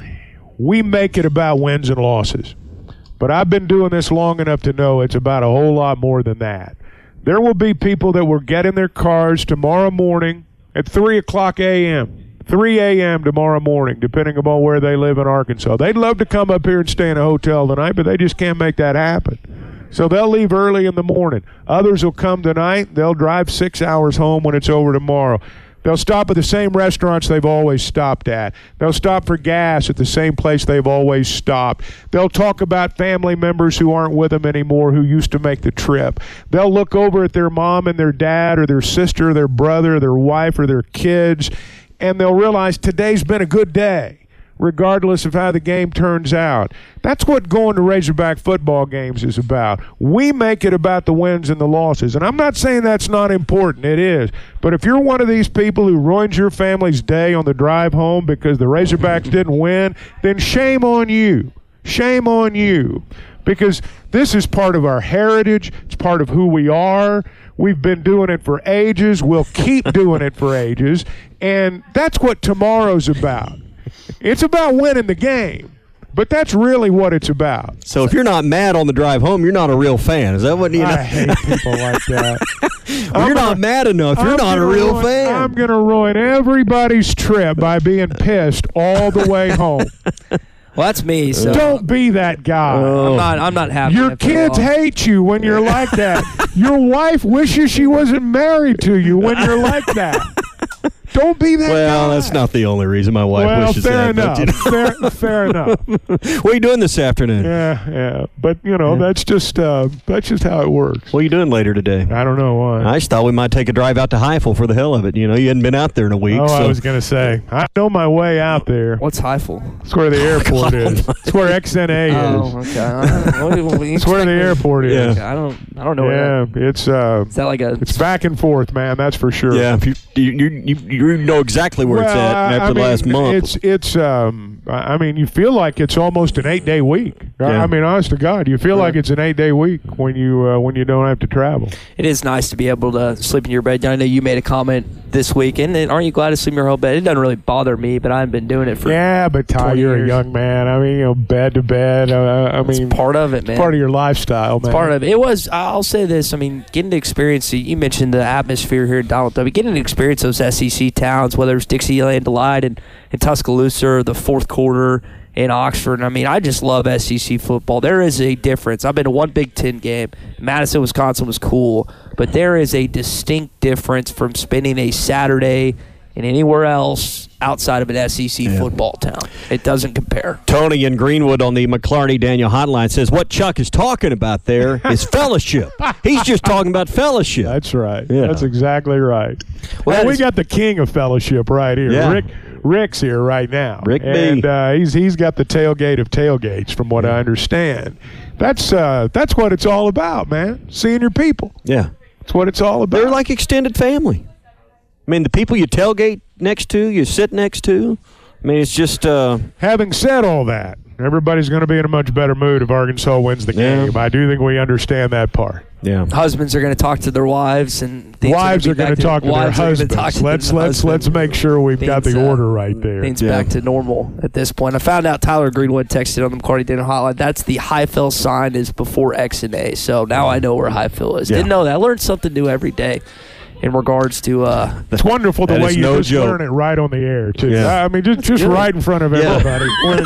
we make it about wins and losses. But I've been doing this long enough to know it's about a whole lot more than that. There will be people that will get in their cars tomorrow morning at 3 o'clock a.m. 3 a.m. tomorrow morning, depending upon where they live in Arkansas. They'd love to come up here and stay in a hotel tonight, but they just can't make that happen. So they'll leave early in the morning. Others will come tonight. They'll drive six hours home when it's over tomorrow. They'll stop at the same restaurants they've always stopped at. They'll stop for gas at the same place they've always stopped. They'll talk about family members who aren't with them anymore who used to make the trip. They'll look over at their mom and their dad or their sister, or their brother, or their wife, or their kids, and they'll realize today's been a good day regardless of how the game turns out. That's what going to Razorback football games is about. We make it about the wins and the losses. And I'm not saying that's not important, it is. But if you're one of these people who ruins your family's day on the drive home because the Razorbacks didn't win, then shame on you. Shame on you. Because this is part of our heritage, it's part of who we are. We've been doing it for ages. We'll keep doing it for ages. And that's what tomorrow's about. It's about winning the game. But that's really what it's about. So if you're not mad on the drive home, you're not a real fan. Is that what you know? I hate people like that. Well, you're not mad enough. You're I'm not a real ruin- fan. I'm going to ruin everybody's trip by being pissed all the way home. Well, that's me. So Don't be that guy. I'm not. I'm not happy. Your with it at kids hate you when you're like that. Your wife wishes she wasn't married to you when you're like that. Don't be that well, guy. that's not the only reason my wife well, wishes fair that. but, enough. you know. fair, fair enough. what are you doing this afternoon? Yeah, yeah. But you know, that's just uh, that's just how it works. What are you doing later today? I don't know why. I just thought we might take a drive out to Highfill for the hell of it. You know, you hadn't been out there in a week. oh, so. I was gonna say I know my way out there. What's Highfill? It's where the airport is. It's where XNA is. Oh, is. okay. I what- what do you It's where the expect me- airport is. Okay, I don't. I don't know. where Yeah, it's uh, Is that like a? it's back and forth, man. That's for sure. yeah, if you, you, you, you know exactly where it's at after I the last month. It's it's um I I mean you feel like it's almost an eight day week. I- Yeah. I mean honest to God, you feel like it's an eight day week when you uh, when you don't have to travel. It is nice to be able to sleep in your bed. I know you made a comment this weekend. and aren't you glad to sleep in your whole bed? It doesn't really bother me, but I've been doing it for Yeah, but Ty, you're a young man. I mean, you know, bed to bed. Uh, I mean, It's part of it, man. part of your lifestyle, man. It's part of it. It was. I'll say this. I mean, getting to experience. You mentioned the atmosphere here at Donald W. Getting to experience those SEC towns, whether it's Dixieland Delight and, and Tuscaloosa, the fourth quarter in Oxford. I mean, I just love SEC football. There is a difference. I've been to one Big Ten game. Madison, Wisconsin was cool, but there is a distinct difference from spending a Saturday in anywhere else outside of an SEC football town. It doesn't compare. Tony in Greenwood on the McLarty Daniel hotline says what Chuck is talking about there is fellowship. He's just talking about fellowship. That's right. Yeah. That's exactly right. Well, Well, that we is- got the king of fellowship right here. Yeah. Rick Rick's here right now. Rick B. and uh, he's he's got the tailgate of tailgates, from what I understand. That's uh, that's what it's all about, man. Seeing your people. Yeah. That's what it's all about. They're like extended family. I mean, the people you tailgate next to, you sit next to. I mean, it's just. Uh, Having said all that, everybody's going to be in a much better mood if Arkansas wins the Yeah. game. I do think we understand that part. yeah. Husbands are going to talk to their wives, and Wives are going to talk to their wives are gonna husbands. talk to let's let's let's make sure we've got the uh, order right there. Things Yeah. back to normal at this point. I found out Tyler Greenwood texted on the McLarty Daniel Hotline. That's the Highfill sign is before XNA. So now I know where Highfill is. Yeah. Didn't know that. I learned something new every day in regards to. Uh, It's wonderful the way you no just joke. learn it right on the air too. Yeah. I mean, just just right in front of Yeah. everybody. when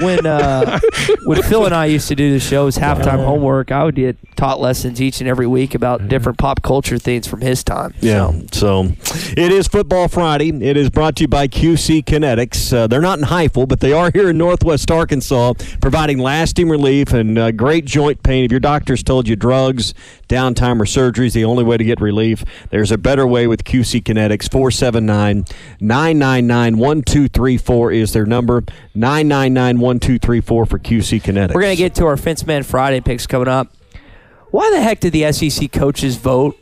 when uh, when Phil and I used to do the shows halftime homework, I would get taught lessons each and every week about different pop culture things from his time. Yeah. So it is Football Friday. It is brought to you by QC Kinetics. Uh, they're not in Highfill, but they are here in Northwest Arkansas, providing lasting relief and uh, great joint pain. If your doctor's told you drugs, downtime, or surgery is the only way to get relief, there's a better way with QC Kinetics. 479 999 1234 is their number. 999 1234 for QC Kinetics. We're gonna get to our Fence Man Friday picks coming up. Why the heck did the SEC coaches vote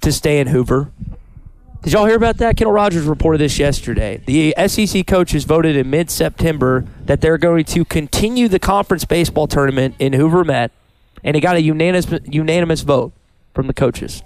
to stay in Hoover? Did y'all hear about that? Kendall Rogers reported this yesterday. The SEC coaches voted in mid September that they're going to continue the conference baseball tournament in Hoover Met, and it got a unanimous unanimous vote from the coaches.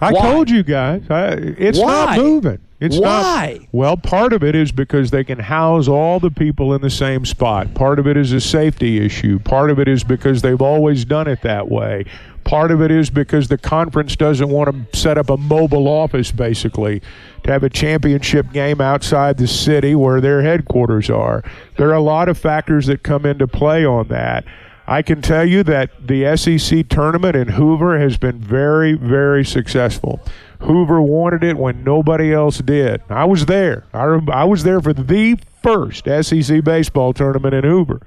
I Why? told you guys, I, it's Why? not moving. It's Why? not. Well, part of it is because they can house all the people in the same spot. Part of it is a safety issue. Part of it is because they've always done it that way. Part of it is because the conference doesn't want to set up a mobile office, basically, to have a championship game outside the city where their headquarters are. There are a lot of factors that come into play on that. I can tell you that the SEC tournament in Hoover has been very, very successful. Hoover wanted it when nobody else did. I was there. I, rem- I was there for the first SEC baseball tournament in Hoover.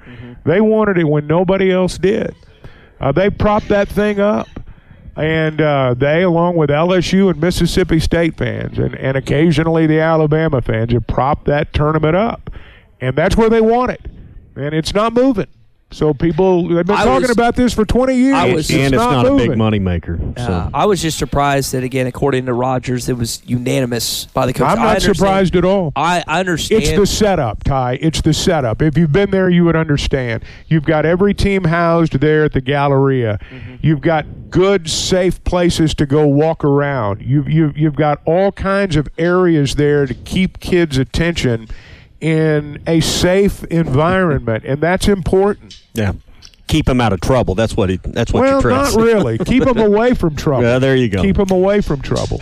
They wanted it when nobody else did. Uh, they propped that thing up. And uh, they, along with LSU and Mississippi State fans, and, and occasionally the Alabama fans, have propped that tournament up. And that's where they want it. And it's not moving. So people, they've been I talking was- about this for 20 years. I was- and it's not, moving. a big money maker. Uh, So. I was just surprised that again, according to Rogers, it was unanimous by the coaches. I'm not surprised at all. I, I understand. It's the setup, Ty. It's the setup. If you've been there, you would understand. You've got every team housed there at the Galleria. Mm-hmm. You've got good, safe places to go walk around. You've, you've, you've got all kinds of areas there to keep kids' attention in a safe environment, and that's important. Yeah. Keep them out of trouble. That's what it. That's what well, not really. Keep them away from trouble. Yeah, there you go. Keep them away from trouble.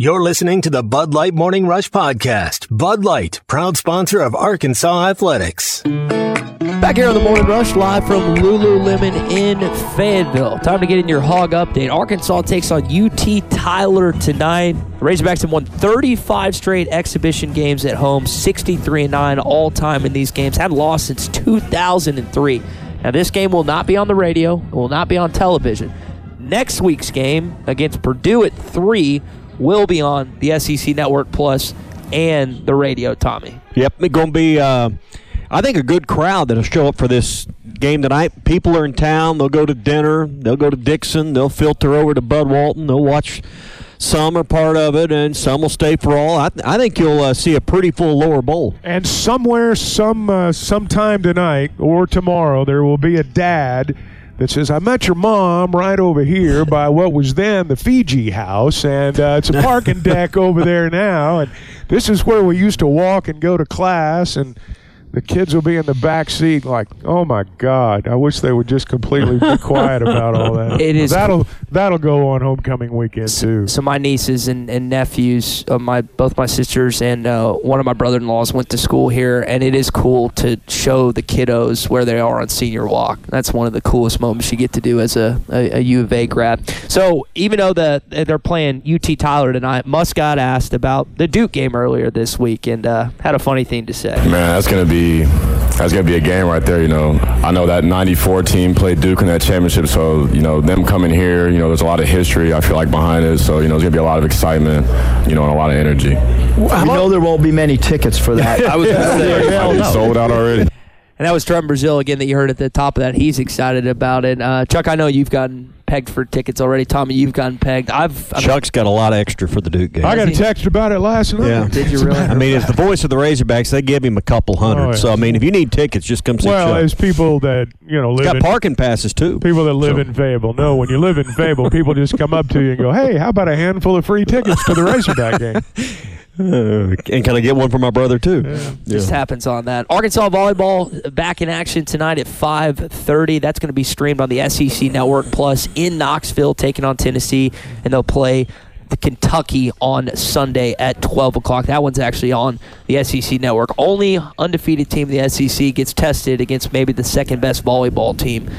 You're listening to the Bud Light Morning Rush Podcast. Bud Light, proud sponsor of Arkansas Athletics. Back here on the Morning Rush, live from Lululemon in Fayetteville. Time to get in your hog update. Arkansas takes on UT Tyler tonight. Razorbacks have won 35 straight exhibition games at home, 63 and 9 all time in these games. Had lost since 2003. Now, this game will not be on the radio, it will not be on television. Next week's game against Purdue at 3 will be on the SEC Network Plus and the radio, Tommy. Yep, it's going to be, uh, I think, a good crowd that'll show up for this game tonight. People are in town. They'll go to dinner. They'll go to Dixon. They'll filter over to Bud Walton. They'll watch some are part of it, and some will stay for all. I, th- I think you'll uh, see a pretty full lower bowl. And somewhere, some uh, sometime tonight or tomorrow, there will be a dad that says, I met your mom right over here by what was then the Fiji house, and uh, it's a parking deck over there now. And this is where we used to walk and go to class. And the kids will be in the back seat like, oh my God, I wish they would just completely be quiet about all that. It is- That'll, that'll go on homecoming weekend, too. So my nieces and, and nephews, uh, my both my sisters and uh, one of my brother-in-laws went to school here, and it is cool to show the kiddos where they are on senior walk. That's one of the coolest moments you get to do as a, a, a U of A grad. So even though the they're playing UT Tyler tonight, Muss got asked about the Duke game earlier this week and uh, had a funny thing to say. Man, that's gonna be that's gonna be a game right there. You know, I know that '94 team played Duke in that championship, so you know them coming here. You know, there's a lot of history. I feel like behind it, so you know, there's gonna be a lot of excitement. You know, and a lot of energy. We know there won't be many tickets for that. I was gonna say, Hell no. sold out already. And that was Trevon Brazile again that you heard at the top of that. He's excited about it. Uh, Chuck, I know you've gotten pegged for tickets already. Tommy, you've gotten pegged. I've, I've Chuck's got a lot of extra for the Duke game. I got a text about it last night. Yeah. Did you really? I mean, as the voice of the Razorbacks, they give him a couple hundred. Oh, yeah. So I mean, if you need tickets, just come see Well, Chuck. as people that, you know, He's live got in parking passes too. People that live in Fable. No, when you live in Fable, people just come up to you and go, "Hey, how about a handful of free tickets to the Razorback game?" Uh, and can I get one for my brother too? Just happens on that. Arkansas volleyball back in action tonight at 5:30. That's going to be streamed on the SEC Network Plus in Knoxville, taking on Tennessee, and they'll play the Kentucky on Sunday at 12 o'clock. That one's actually on the SEC Network. Only undefeated team in the SEC gets tested against maybe the second best volleyball team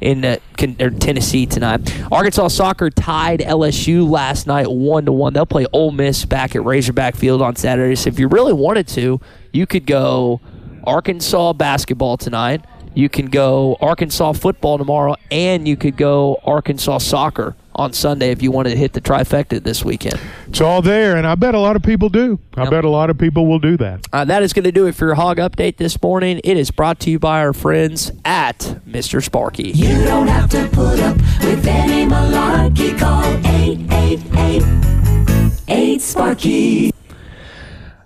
in uh, Tennessee tonight. Arkansas soccer tied LSU last night one to one. They'll play Ole Miss back at Razorback Field on Saturday. So if you really wanted to, you could go Arkansas basketball tonight. You can go Arkansas football tomorrow, and you could go Arkansas soccer on Sunday if you wanted to hit the trifecta this weekend. It's all there, and I bet a lot of people do. I bet a lot of people will do that. Uh, that is going to do it for your hog update this morning. It is brought to you by our friends at Mr. Sparky. You don't have to put up with any malarkey. Call 888 Sparky.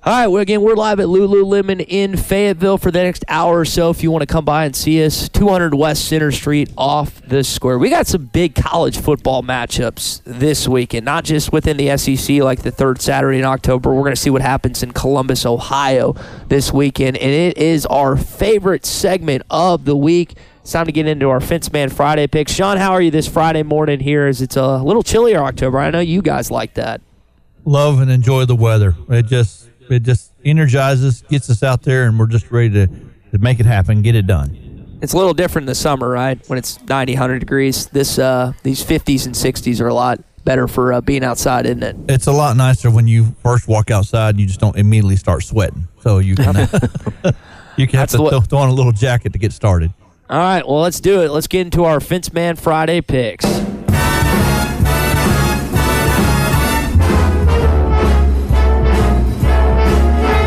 All right, well, again, we're live at Lululemon in Fayetteville for the next hour or so. If you want to come by and see us, 200 West Center Street off the square. We got some big college football matchups this weekend, not just within the SEC like the third Saturday in October. We're going to see what happens in Columbus, Ohio this weekend, and it is our favorite segment of the week. It's time to get into our Fence Man Friday picks. Sean, how are you this Friday morning here as it's a little chillier October? I know you guys like that. love and enjoy the weather. It just it just energizes, gets us out there, and we're just ready to, to make it happen, get it done. It's a little different in the summer, right? When it's 90, 100 degrees. This uh, these 50s and 60s are a lot better for uh, being outside, isn't it? It's a lot nicer when you first walk outside and you just don't immediately start sweating. So you can you can have to throw, throw on a little jacket to get started. All right, well, let's do it. Let's get into our Fence Man Friday picks.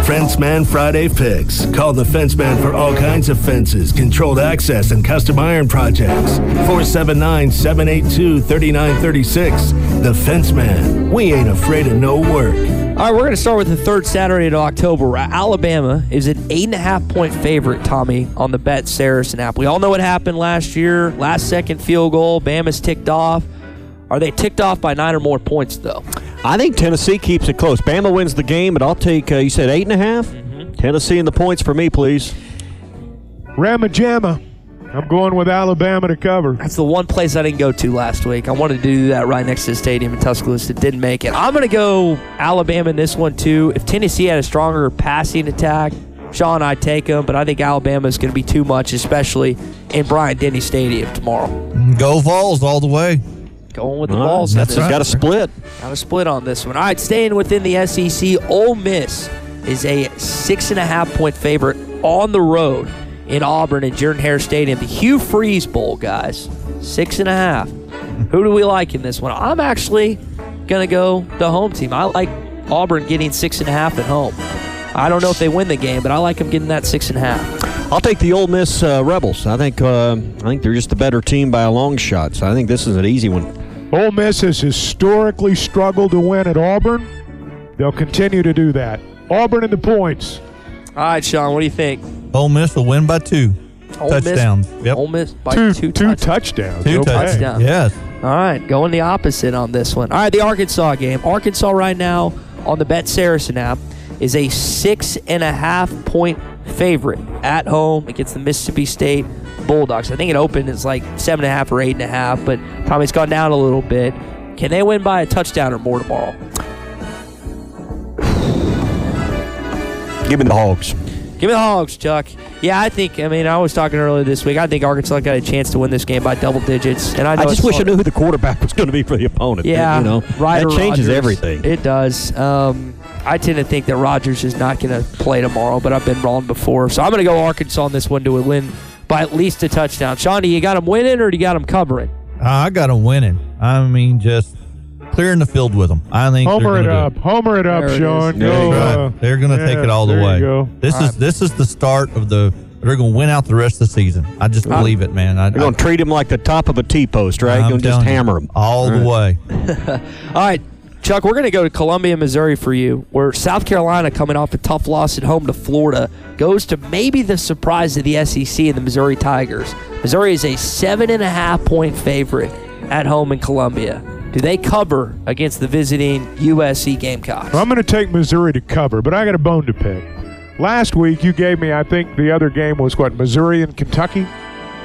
Fenceman Friday Fix. Call the Fenceman for all kinds of fences, controlled access, and custom iron projects. 479 782 3936. The Fenceman. We ain't afraid of no work. All right, we're going to start with the third Saturday in October. Uh, Alabama is an eight and a half point favorite, Tommy, on the Bet Saracen app. We all know what happened last year. Last second field goal. Bama's ticked off. Are they ticked off by nine or more points, though? I think Tennessee keeps it close. Bama wins the game, but I'll take. Uh, you said eight and a half? Tennessee and the points for me, please. Ramajama. I'm going with Alabama to cover. That's the one place I didn't go to last week. I wanted to do that right next to the stadium in Tuscaloosa. Didn't make it. I'm going to go Alabama in this one, too. If Tennessee had a stronger passing attack, Sean, I'd take them, but I think Alabama is going to be too much, especially in Bryant Denny Stadium tomorrow. Go Vols all the way. Going with the All right, Vols. that's right. Got a split. Got a split on this one. All right, staying within the SEC, Ole Miss is a six and a half point favorite on the road in Auburn at Jordan Hare Stadium. The Hugh Freeze Bowl, guys. Six and a half. Who do we like in this one? I'm actually going to go the home team. I like Auburn getting six and a half at home. I don't know if they win the game, but I like them getting that six and a half. I'll take the Ole Miss uh, Rebels. I think uh, I think they're just the better team by a long shot. So I think this is an easy one. Ole Miss has historically struggled to win at Auburn. They'll continue to do that. Auburn in the points. All right, Sean, what do you think? Ole Miss will win by two. Ole Miss- touchdowns. Yep. Ole Miss by two two, two touchdowns. touchdowns. Two Okay. touchdowns. Yes. All right, going the opposite on this one. All right, the Arkansas game. Arkansas right now on the Bet Saracen app is a six and a half point favorite at home against the Mississippi State Bulldogs. I think it opened as like seven and a half or eight and a half, but Tommy, it's gone down a little bit. Can they win by a touchdown or more tomorrow? Give me the Hogs. Give me the Hogs, Chuck. Yeah, I think. I mean, I was talking earlier this week. I think Arkansas got a chance to win this game by double digits, and I, I just wish I knew who the quarterback was going to be for the opponent. Yeah, you know Ryder that changes Rogers. everything. It does. Um, I tend to think that Rogers is not going to play tomorrow, but I've been wrong before, so I'm going to go Arkansas on this one to a win by at least a touchdown. Sean, do you got them winning or do you got them covering? Uh, I got them winning. I mean, just clearing the field with them. I think Homer they're it gonna up. do Homer it up, There Sean. is. Go, Right. uh, They're going to take it all the way. go. This All is right. this is the start of the. They're going to win out the rest of the season. I just believe it, man. I, They're going to treat him like the top of a T post, right? I'm Going to just hammer him all the way. All right, Chuck, we're going to go to Columbia, Missouri for you, where South Carolina, coming off a tough loss at home to Florida, goes to maybe the surprise of the SEC and the Missouri Tigers. Missouri is a seven and a half point favorite at home in Columbia. Do they cover against the visiting USC Gamecocks? I'm going to take Missouri to cover, but I got a bone to pick. Last week, you gave me, I think the other game was what, Missouri and Kentucky?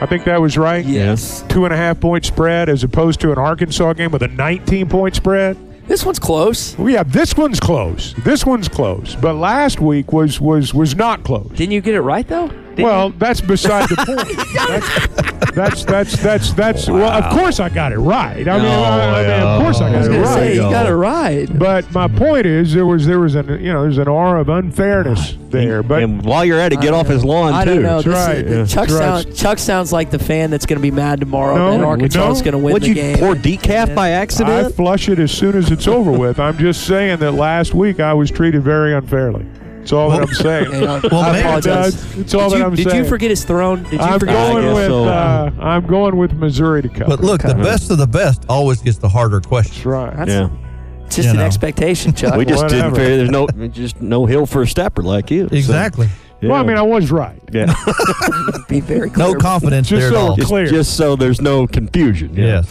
I think that was right. Yes. Two and a half point spread as opposed to an Arkansas game with a 19 point spread. This one's close. Well, yeah, this one's close. This one's close. But last week was was was not close. Didn't you get it right though? Didn't well, that's beside the point. That's that's that's that's, that's well. Of course, I got it right. I mean, I, I mean, of course, I oh, got it right. Say, you got it right. But my point is, there was there was an you know there's an aura of unfairness there. But and while you're at it, get off his lawn I too. don't know. This right. is- Chuck, That's right. Chuck sounds like the fan that's going to be mad tomorrow No, that Arkansas is going to win Would the you game. pour decaf by accident? I accident? flush it as soon as it's over with. I'm just saying that last week I was treated very unfairly. That's all that I'm saying. Well, I man, apologize. That's, that's all did that you, I'm did saying. you forget his throne? Did you I'm forget? going with so. uh, I'm going with Missouri to cover. But look, the best of the best always gets the harder That's question. right. That's yeah, it's just You an know. expectation, Chuck. we just didn't. whatever. Figure, there's no, just no hill for a stepper like you. So, Exactly. yeah. Well, I mean, I was right. yeah. be very clear. No confidence Just there at so all. it's just, just so there's no confusion. Yeah. Yes.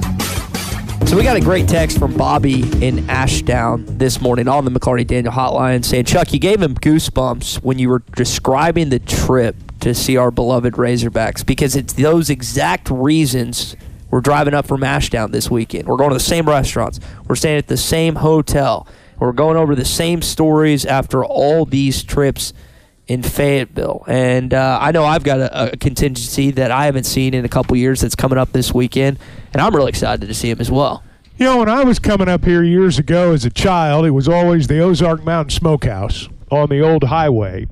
So we got a great text from Bobby in Ashdown this morning on the McLarty Daniel hotline saying, Chuck, you gave him goosebumps when you were describing the trip to see our beloved Razorbacks because it's those exact reasons we're driving up from Ashdown this weekend. We're going to the same restaurants. We're staying at the same hotel. We're going over the same stories after all these trips in Fayetteville. And uh, I know I've got a, a contingency that I haven't seen in a couple years that's coming up this weekend, and I'm really excited to see him as well. You know, when I was coming up here years ago as a child, it was always the Ozark Mountain Smokehouse on the old highway.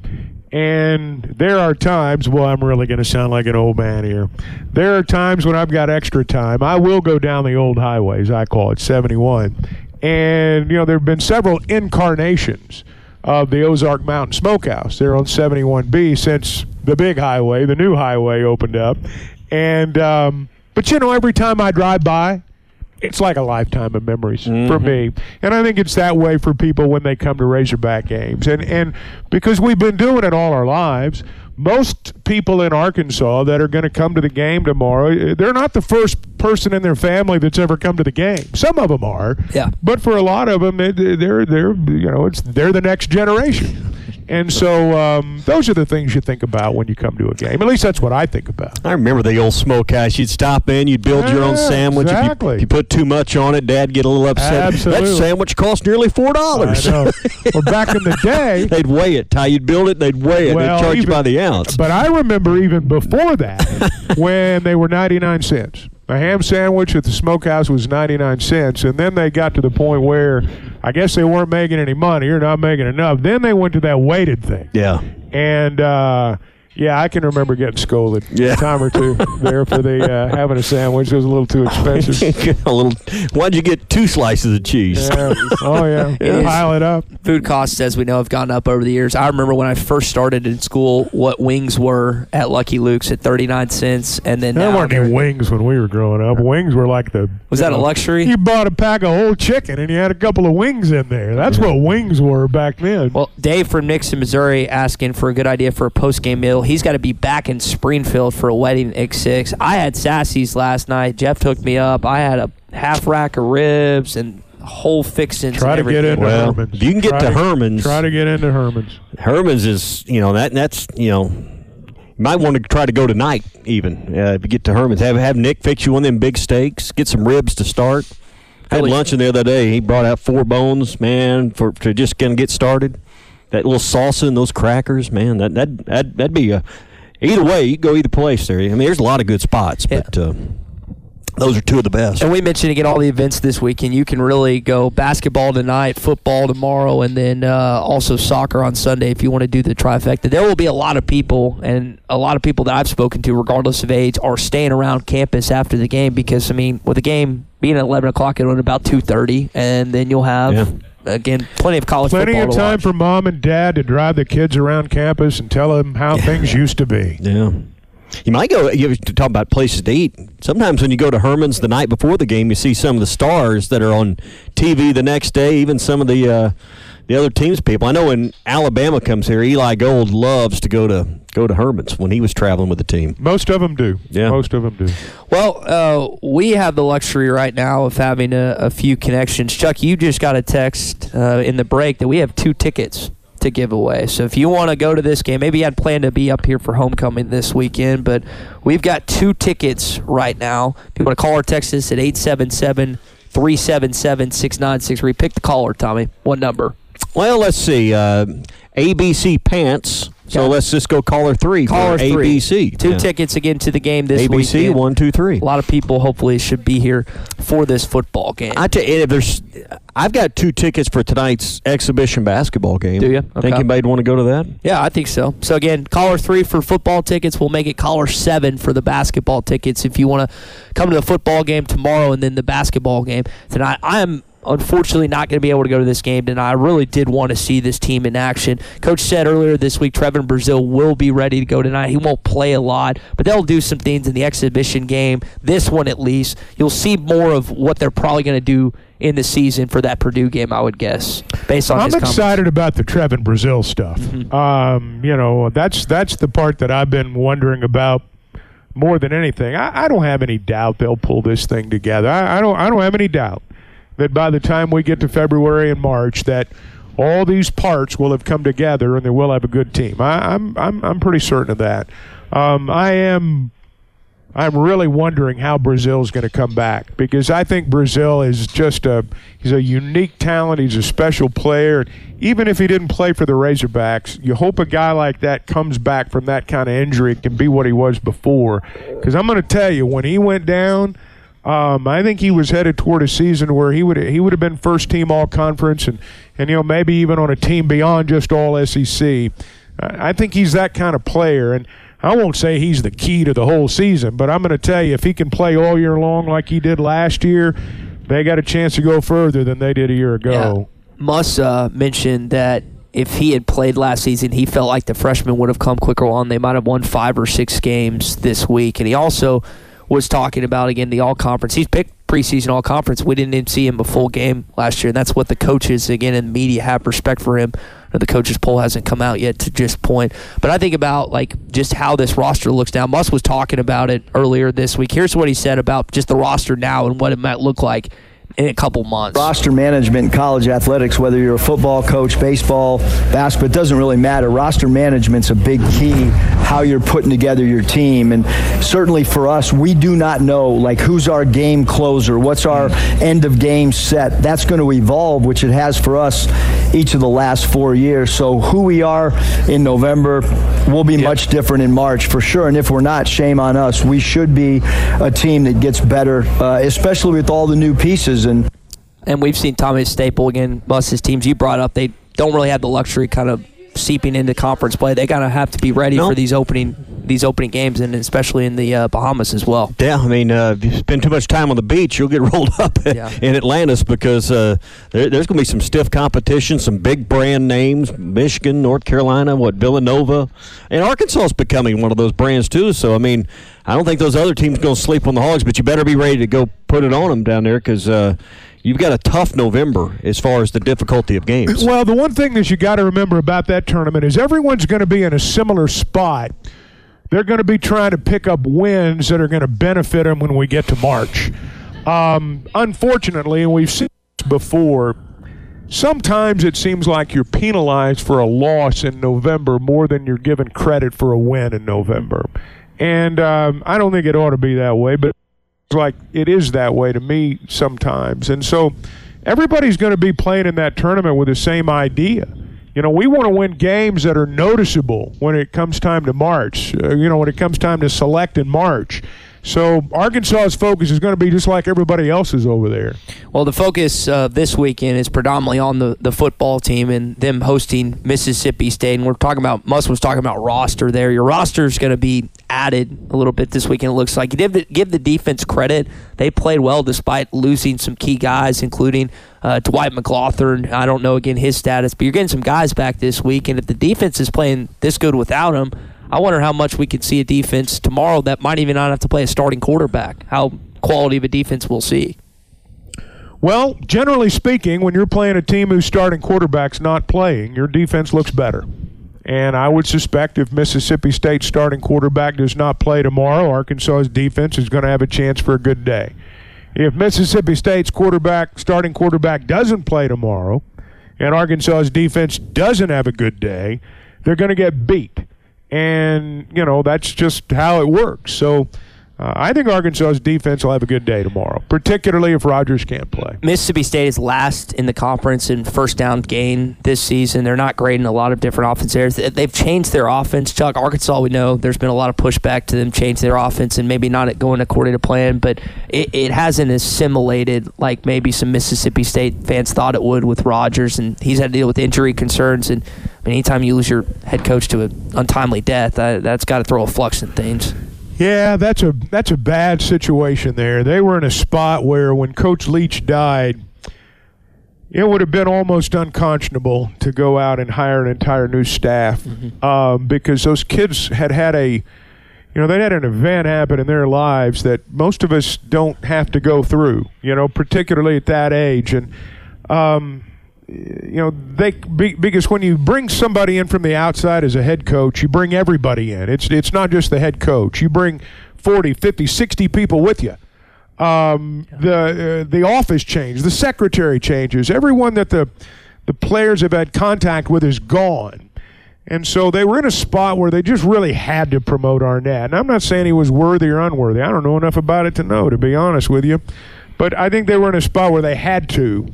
And there are times, well, I'm really going to sound like an old man here. There are times when I've got extra time. I will go down the old highways, I call it 71. And, you know, there have been several incarnations of the Ozark Mountain Smokehouse there on 71B since the big highway, the new highway, opened up. And, um, but, you know, every time I drive by, it's like a lifetime of memories for me. And I think it's that way for people when they come to Razorback games. And and because we've been doing it all our lives, most people in Arkansas that are going to come to the game tomorrow, they're not the first person in their family that's ever come to the game. Some of them are. Yeah. But for a lot of them, it, they're they're you know, it's they're the next generation. And so um, those are the things you think about when you come to a game. At least that's what I think about. I remember the old smokehouse. You'd stop in, you'd build your own Yeah, sandwich. If you- exactly. If, you, put too much on it, Dad get a little upset. Absolutely. That sandwich cost nearly four dollars. I know. well, back in the day, they'd weigh it. Ty, you'd build it, they'd weigh it. Well, they'd charge you even- by the ounce. But I remember even before that when they were 99 cents. A ham sandwich at the smokehouse was 99 cents. And then they got to the point where I guess they weren't making any money or not making enough. Then they went to that weighted thing. Yeah. And, uh, yeah, I can remember getting scolded Yeah. a time or two there for the uh, having a sandwich. It was a little too expensive. a little. Why'd you get two slices of cheese? Yeah. Oh, yeah. It is. Pile it up. Food costs, as we know, have gone up over the years. I remember when I first started in school, what wings were at Lucky Luke's at 39 cents. And then There weren't any wings when we were growing up. Wings were like the. Was you that a luxury? You bought a pack of whole chicken and you had a couple of wings in there. That's what wings were back then. Well, Dave from Nixa, Missouri, asking for a good idea for a post game meal. He's got to be back in Springfield for a wedding at six. I had Sassy's last night. Jeff took me up. I had a half rack of ribs and whole fixings. Try and to get everything. into Well, Herman's. if you can get Try to Herman's- Try to get into Herman's. Herman's is, you know, that that's, you know, you might want to try to go tonight even. Uh, if you get to Herman's, have have Nick fix you one of them big steaks, get some ribs to start. I had lunch in the other day. He brought out four bones, man, for to just kind of get started. That little salsa and those crackers, man, that that that that'd be a. Either way, you go either place there. I mean, there's a lot of good spots, but uh, those are two of the best. And we mentioned again all the events this weekend. You can really go basketball tonight, football tomorrow, and then uh, also soccer on Sunday if you want to do the trifecta. There will be a lot of people, and a lot of people that I've spoken to, regardless of age, are staying around campus after the game because I mean, with the game being at eleven o'clock, it'll end about two thirty, and then you'll have Yeah. again plenty of college Plenty football of to time watch. for mom and dad to drive the kids around campus and tell them how things used to be. Yeah. You might go. You to talk about places to eat. Sometimes when you go to Herman's the night before the game, you see some of the stars that are on TV the next day. Even some of the uh, the other teams' people. I know when Alabama comes here, Eli Gold loves to go to go to Herman's when he was traveling with the team. Most of them do. Yeah. Most of them do. Well, uh, we have the luxury right now of having a, a few connections. Chuck, you just got a text uh, in the break that we have two tickets to give away. So if you want to go to this game, maybe you had planned to be up here for homecoming this weekend, but we've got two tickets right now. If you want to call or text us at 877 377 6963, pick the caller, Tommy. What number? Well, let's see. Uh, ABC Pants. So let's just go caller three. Caller three. ABC. Two Yeah. tickets again to the game this week. ABC weekend. one two three. A lot of people hopefully should be here for this football game. I tell you, if there's, I've got two tickets for tonight's exhibition basketball game. Do? Think Okay. anybody'd want to go to that? Yeah, I think so. So again, caller three for football tickets. We'll make it caller seven for the basketball tickets. If you want to come to the football game tomorrow and then the basketball game tonight, I am unfortunately not going to be able to go to this game tonight. I really did want to see this team in action. Coach said earlier this week Trevon Brazile will be ready to go tonight. He won't play a lot, but they'll do some things in the exhibition game. This one at least, you'll see more of what they're probably going to do in the season for that Purdue game. I would guess based on I'm excited about the Trevon Brazile stuff. Mm-hmm. Um, you know, that's that's the part that I've been wondering about more than anything. I, I don't have any doubt they'll pull this thing together. I, I don't. I don't have any doubt that by the time we get to February and March, that all these parts will have come together and they will have a good team. I, I'm I'm I'm pretty certain of that. Um, I am. I'm really wondering how Brazile is going to come back because I think Brazile is just a he's a unique talent. He's a special player. Even if he didn't play for the Razorbacks, you hope a guy like that comes back from that kind of injury and can be what he was before. Because I'm going to tell you, when he went down, um, I think he was headed toward a season where he would he would have been first team All Conference and and you know maybe even on a team beyond just All SEC. I think he's that kind of player and. I won't say he's the key to the whole season, but I'm going to tell you if he can play all year long like he did last year, they got a chance to go further than they did a year ago. Muss uh, mentioned that if he had played last season, he felt like the freshmen would have come quicker on. They might have won five or six games this week. And he also was talking about, again, the all conference. He's picked preseason all conference. We didn't even see him a full game last year. And that's what the coaches, again, and media have respect for him. The coaches poll hasn't come out yet to just point. But I think about like just how this roster looks now. Muss was talking about it earlier this week. Here's what he said about just the roster now and what it might look like in a couple months. Roster management in college athletics, whether you're a football coach, baseball, basketball, it doesn't really matter. Roster management's a big key how you're putting together your team. And certainly for us, we do not know like who's our game closer, what's our end of game set. That's going to evolve, which it has for us each of the last four years. So who we are in November will be much different in March for sure. And if we're not, shame on us. We should be a team that gets better, uh, especially with all the new pieces. And and we've seen Tommy Staple again. Most his teams you brought up, they don't really have the luxury kind of seeping into conference play. They gotta have to be ready No. for these opening these opening games, and especially in the uh, Bahamas as well. Yeah, I mean, uh, if you spend too much time on the beach, you'll get rolled up in Atlantis because uh, there, there's going to be some stiff competition, some big brand names Michigan, North Carolina, what, Villanova. And Arkansas is becoming one of those brands, too. So, I mean, I don't think those other teams going to sleep on the Hogs, but you better be ready to go put it on them down there because uh, you've got a tough November as far as the difficulty of games. Well, the one thing that you got to remember about that tournament is everyone's going to be in a similar spot. They're going to be trying to pick up wins that are going to benefit them when we get to March. Um, unfortunately, and we've seen this before, sometimes it seems like you're penalized for a loss in November more than you're given credit for a win in November. And um, I don't think it ought to be that way, but like it is that way to me sometimes. And so everybody's going to be playing in that tournament with the same idea. You know, we want to win games that are noticeable when it comes time to March, uh, you know, when it comes time to select in March. So Arkansas's focus is going to be just like everybody else's over there. Well, the focus uh, this weekend is predominantly on the, the football team and them hosting Mississippi State. And we're talking about, Muss was talking about roster there. Your roster is going to be added a little bit this weekend, it looks like. Give the, give the defense credit. They played well despite losing some key guys, including uh, Dwight McGlothern. I don't know, again, his status, but you're getting some guys back this week. And if the defense is playing this good without him, I wonder how much we could see a defense tomorrow that might even not have to play a starting quarterback. How quality of a defense we'll see. Well, generally speaking, when you're playing a team whose starting quarterback's not playing, your defense looks better. And I would suspect if Mississippi State's starting quarterback does not play tomorrow, Arkansas's defense is going to have a chance for a good day. If Mississippi State's quarterback, starting quarterback, doesn't play tomorrow, and Arkansas's defense doesn't have a good day, they're going to get beat. And, you know, that's just how it works. So uh, I think Arkansas's defense will have a good day tomorrow, particularly if Rogers can't play. Mississippi State is last in the conference in first down gain this season. They're not great in a lot of different offense areas. They've changed their offense. Chuck, Arkansas, we know there's been a lot of pushback to them change their offense and maybe not going according to plan, but it, it hasn't assimilated like maybe some Mississippi State fans thought it would with Rogers, and he's had to deal with injury concerns. And anytime you lose your head coach to an untimely death, that, that's got to throw a flux in things. Yeah, that's a that's a bad situation there. They were in a spot where when Coach Leach died, it would have been almost unconscionable to go out and hire an entire new staff um, because those kids had had a, you know, they had an event happen in their lives that most of us don't have to go through. You know, particularly at that age, and um, you know they because when you bring somebody in from the outside as a head coach you bring everybody in it's it's not just the head coach you bring 40 50 60 people with you um, the uh, the office changes the secretary changes everyone that the the players have had contact with is gone and so they were in a spot where they just really had to promote Arnett. And I'm not saying he was worthy or unworthy. I don't know enough about it to know, to be honest with you. But I think they were in a spot where they had to.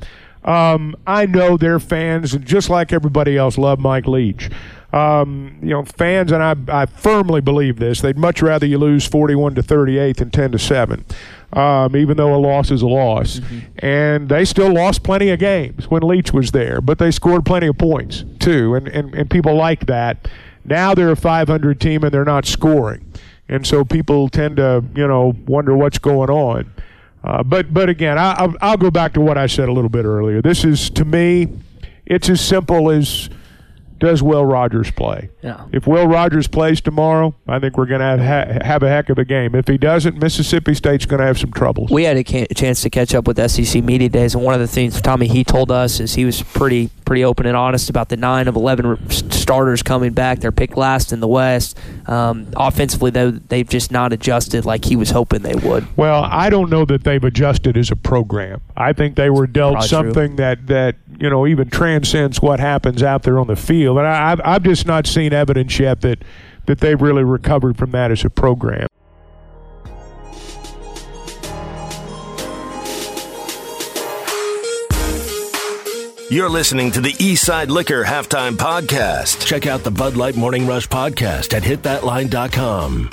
Um, I know their fans, just like everybody else, love Mike Leach. Um, you know, fans, and I, I firmly believe this. They'd much rather you lose 41 to 38 than 10 to 7, um, even though a loss is a loss. And they still lost plenty of games when Leach was there, but they scored plenty of points too, and, and, and people like that. Now they're a 500 team and they're not scoring, and so people tend to, you know, wonder what's going on. Uh, but but again, I, I'll, I'll go back to what I said a little bit earlier. This is to me, it's as simple as does Will Rogers play? Yeah. If Will Rogers plays tomorrow, I think we're going to have ha- have a heck of a game. If he doesn't, Mississippi State's going to have some troubles. We had a ca- chance to catch up with SEC media days, and one of the things Tommy he told us is he was pretty pretty open and honest about the nine of eleven r- starters coming back. They're picked last in the West. Um, offensively, though, they've just not adjusted like he was hoping they would. Well, I don't know that they've adjusted as a program. I think they were dealt Probably true. something that that you know even transcends what happens out there on the field, and I, I've I've just not seen evidence yet that that they've really recovered from that as a program. You're listening to the Eastside Liquor Halftime Podcast. Check out the Bud Light Morning Rush Podcast at hitthatline.com.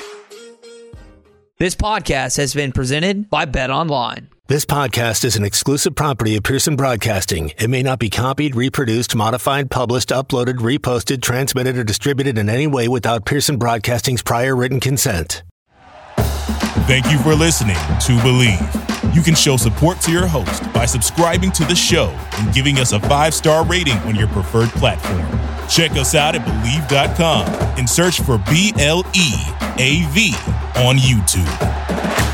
This podcast has been presented by Bet Online. This podcast is an exclusive property of Pearson Broadcasting. It may not be copied, reproduced, modified, published, uploaded, reposted, transmitted, or distributed in any way without Pearson Broadcasting's prior written consent. Thank you for listening to BLEAV. You can show support to your host by subscribing to the show and giving us a five star rating on your preferred platform. Check us out at BLEAV.com and search for B L E A V on YouTube.